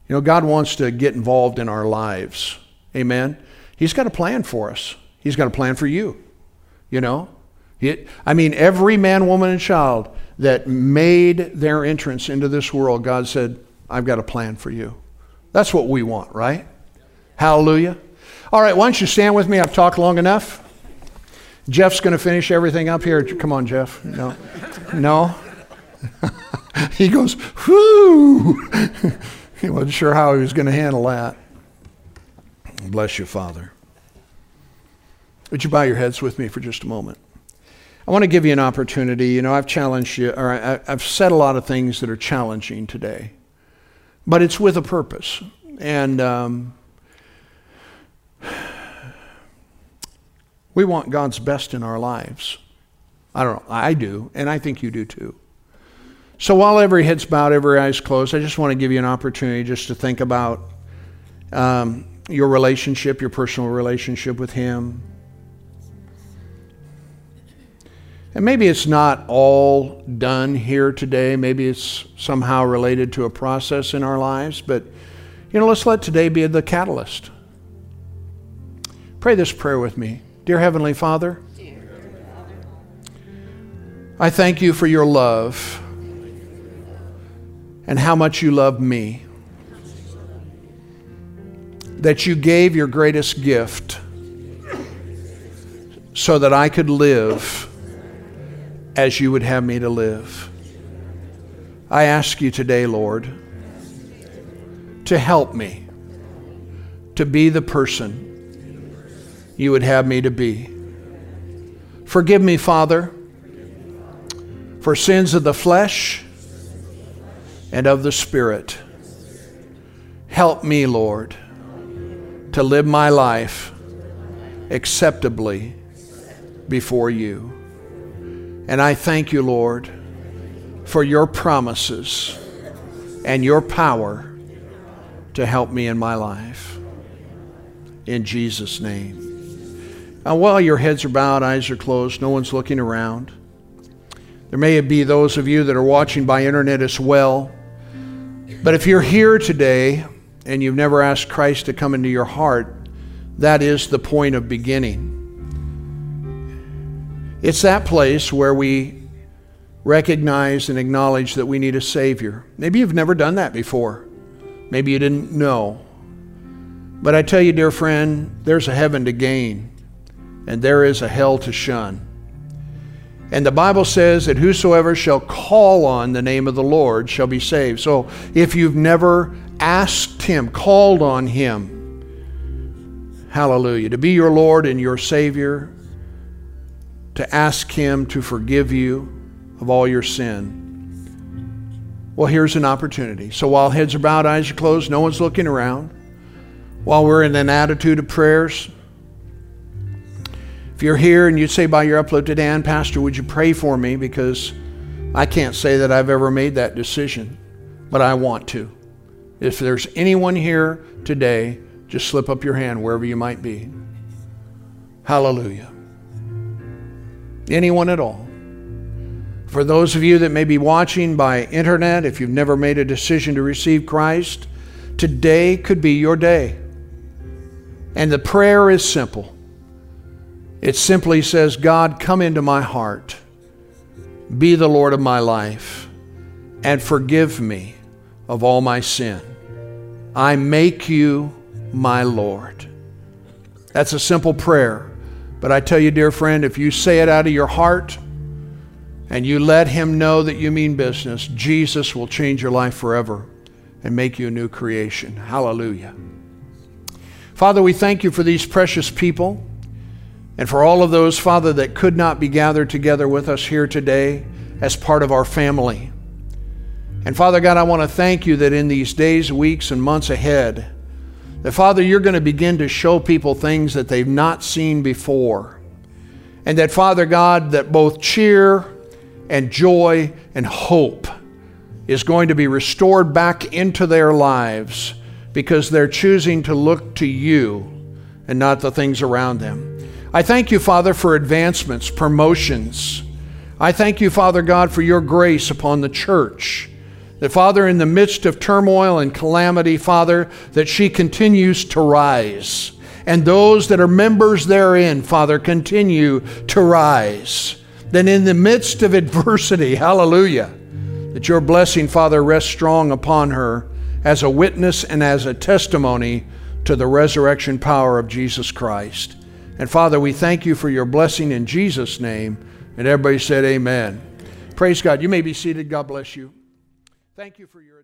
You know, God wants to get involved in our lives. Amen. He's got a plan for us. He's got a plan for you. You know? It, I mean, every man, woman, and child that made their entrance into this world, God said, I've got a plan for you. That's what we want, right? Hallelujah. All right, why don't you stand with me? I've talked long enough. Jeff's going to finish everything up here. Come on, Jeff. No. No. he goes, whoo. he wasn't sure how he was going to handle that. Bless you, Father. Would you bow your heads with me for just a moment? I want to give you an opportunity. You know, I've challenged you, or I, have said a lot of things that are challenging today, but it's with a purpose. And um, we want God's best in our lives. I don't know, I do, and I think you do too. So while every head's bowed, every eye's closed, I just want to give you an opportunity just to think about um, your relationship, your personal relationship with Him. And maybe it's not all done here today. Maybe it's somehow related to a process in our lives. But, you know, let's let today be the catalyst. Pray this prayer with me. Dear Heavenly Father, I thank you for your love and how much you love me. That you gave your greatest gift so that I could live as you would have me to live. I ask you today, Lord, to help me to be the person you would have me to be. Forgive me, Father, for sins of the flesh and of the Spirit. Help me, Lord, to live my life acceptably before you. And I thank you, Lord, for your promises and your power to help me in my life. In Jesus' name. Now, while your heads are bowed, eyes are closed, no one's looking around. There may be those of you that are watching by internet as well. But if you're here today and you've never asked Christ to come into your heart, that is the point of beginning. It's that place where we recognize and acknowledge that we need a Savior. Maybe you've never done that before. Maybe you didn't know. But I tell you, dear friend, there's a heaven to gain, and there is a hell to shun. And the Bible says that whosoever shall call on the name of the Lord shall be saved. So if you've never asked Him, called on Him, hallelujah, to be your Lord and your Savior, to ask Him to forgive you of all your sin. Well, here's an opportunity. So while heads are bowed, eyes are closed, no one's looking around, while we're in an attitude of prayers, if you're here and you say by your upload to Dan, Pastor, would you pray for me? Because I can't say that I've ever made that decision, but I want to. If there's anyone here today, just slip up your hand wherever you might be. Hallelujah anyone at all. For those of you that may be watching by internet, if you've never made a decision to receive Christ, today could be your day. And the prayer is simple. It simply says, God, come into my heart, be the Lord of my life, and forgive me of all my sin. I make you my Lord. That's a simple prayer. But I tell you, dear friend, if you say it out of your heart and you let Him know that you mean business, Jesus will change your life forever and make you a new creation. Hallelujah. Father, we thank you for these precious people and for all of those, Father, that could not be gathered together with us here today as part of our family. And Father God, I want to thank you that in these days, weeks, and months ahead, that, Father, you're going to begin to show people things that they've not seen before. And that, Father God, that both cheer and joy and hope is going to be restored back into their lives because they're choosing to look to you and not the things around them. I thank you, Father, for advancements, promotions. I thank you, Father God, for your grace upon the church. That, Father, in the midst of turmoil and calamity, Father, that she continues to rise. and those that are members therein, Father, continue to rise. Then, in the midst of adversity, hallelujah, that your blessing, Father, rests strong upon her as a witness and as a testimony to the resurrection power of Jesus Christ. And Father, we thank you for your blessing in Jesus' name. And everybody said, Amen. Praise God. You may be seated. God bless you. Thank you for your.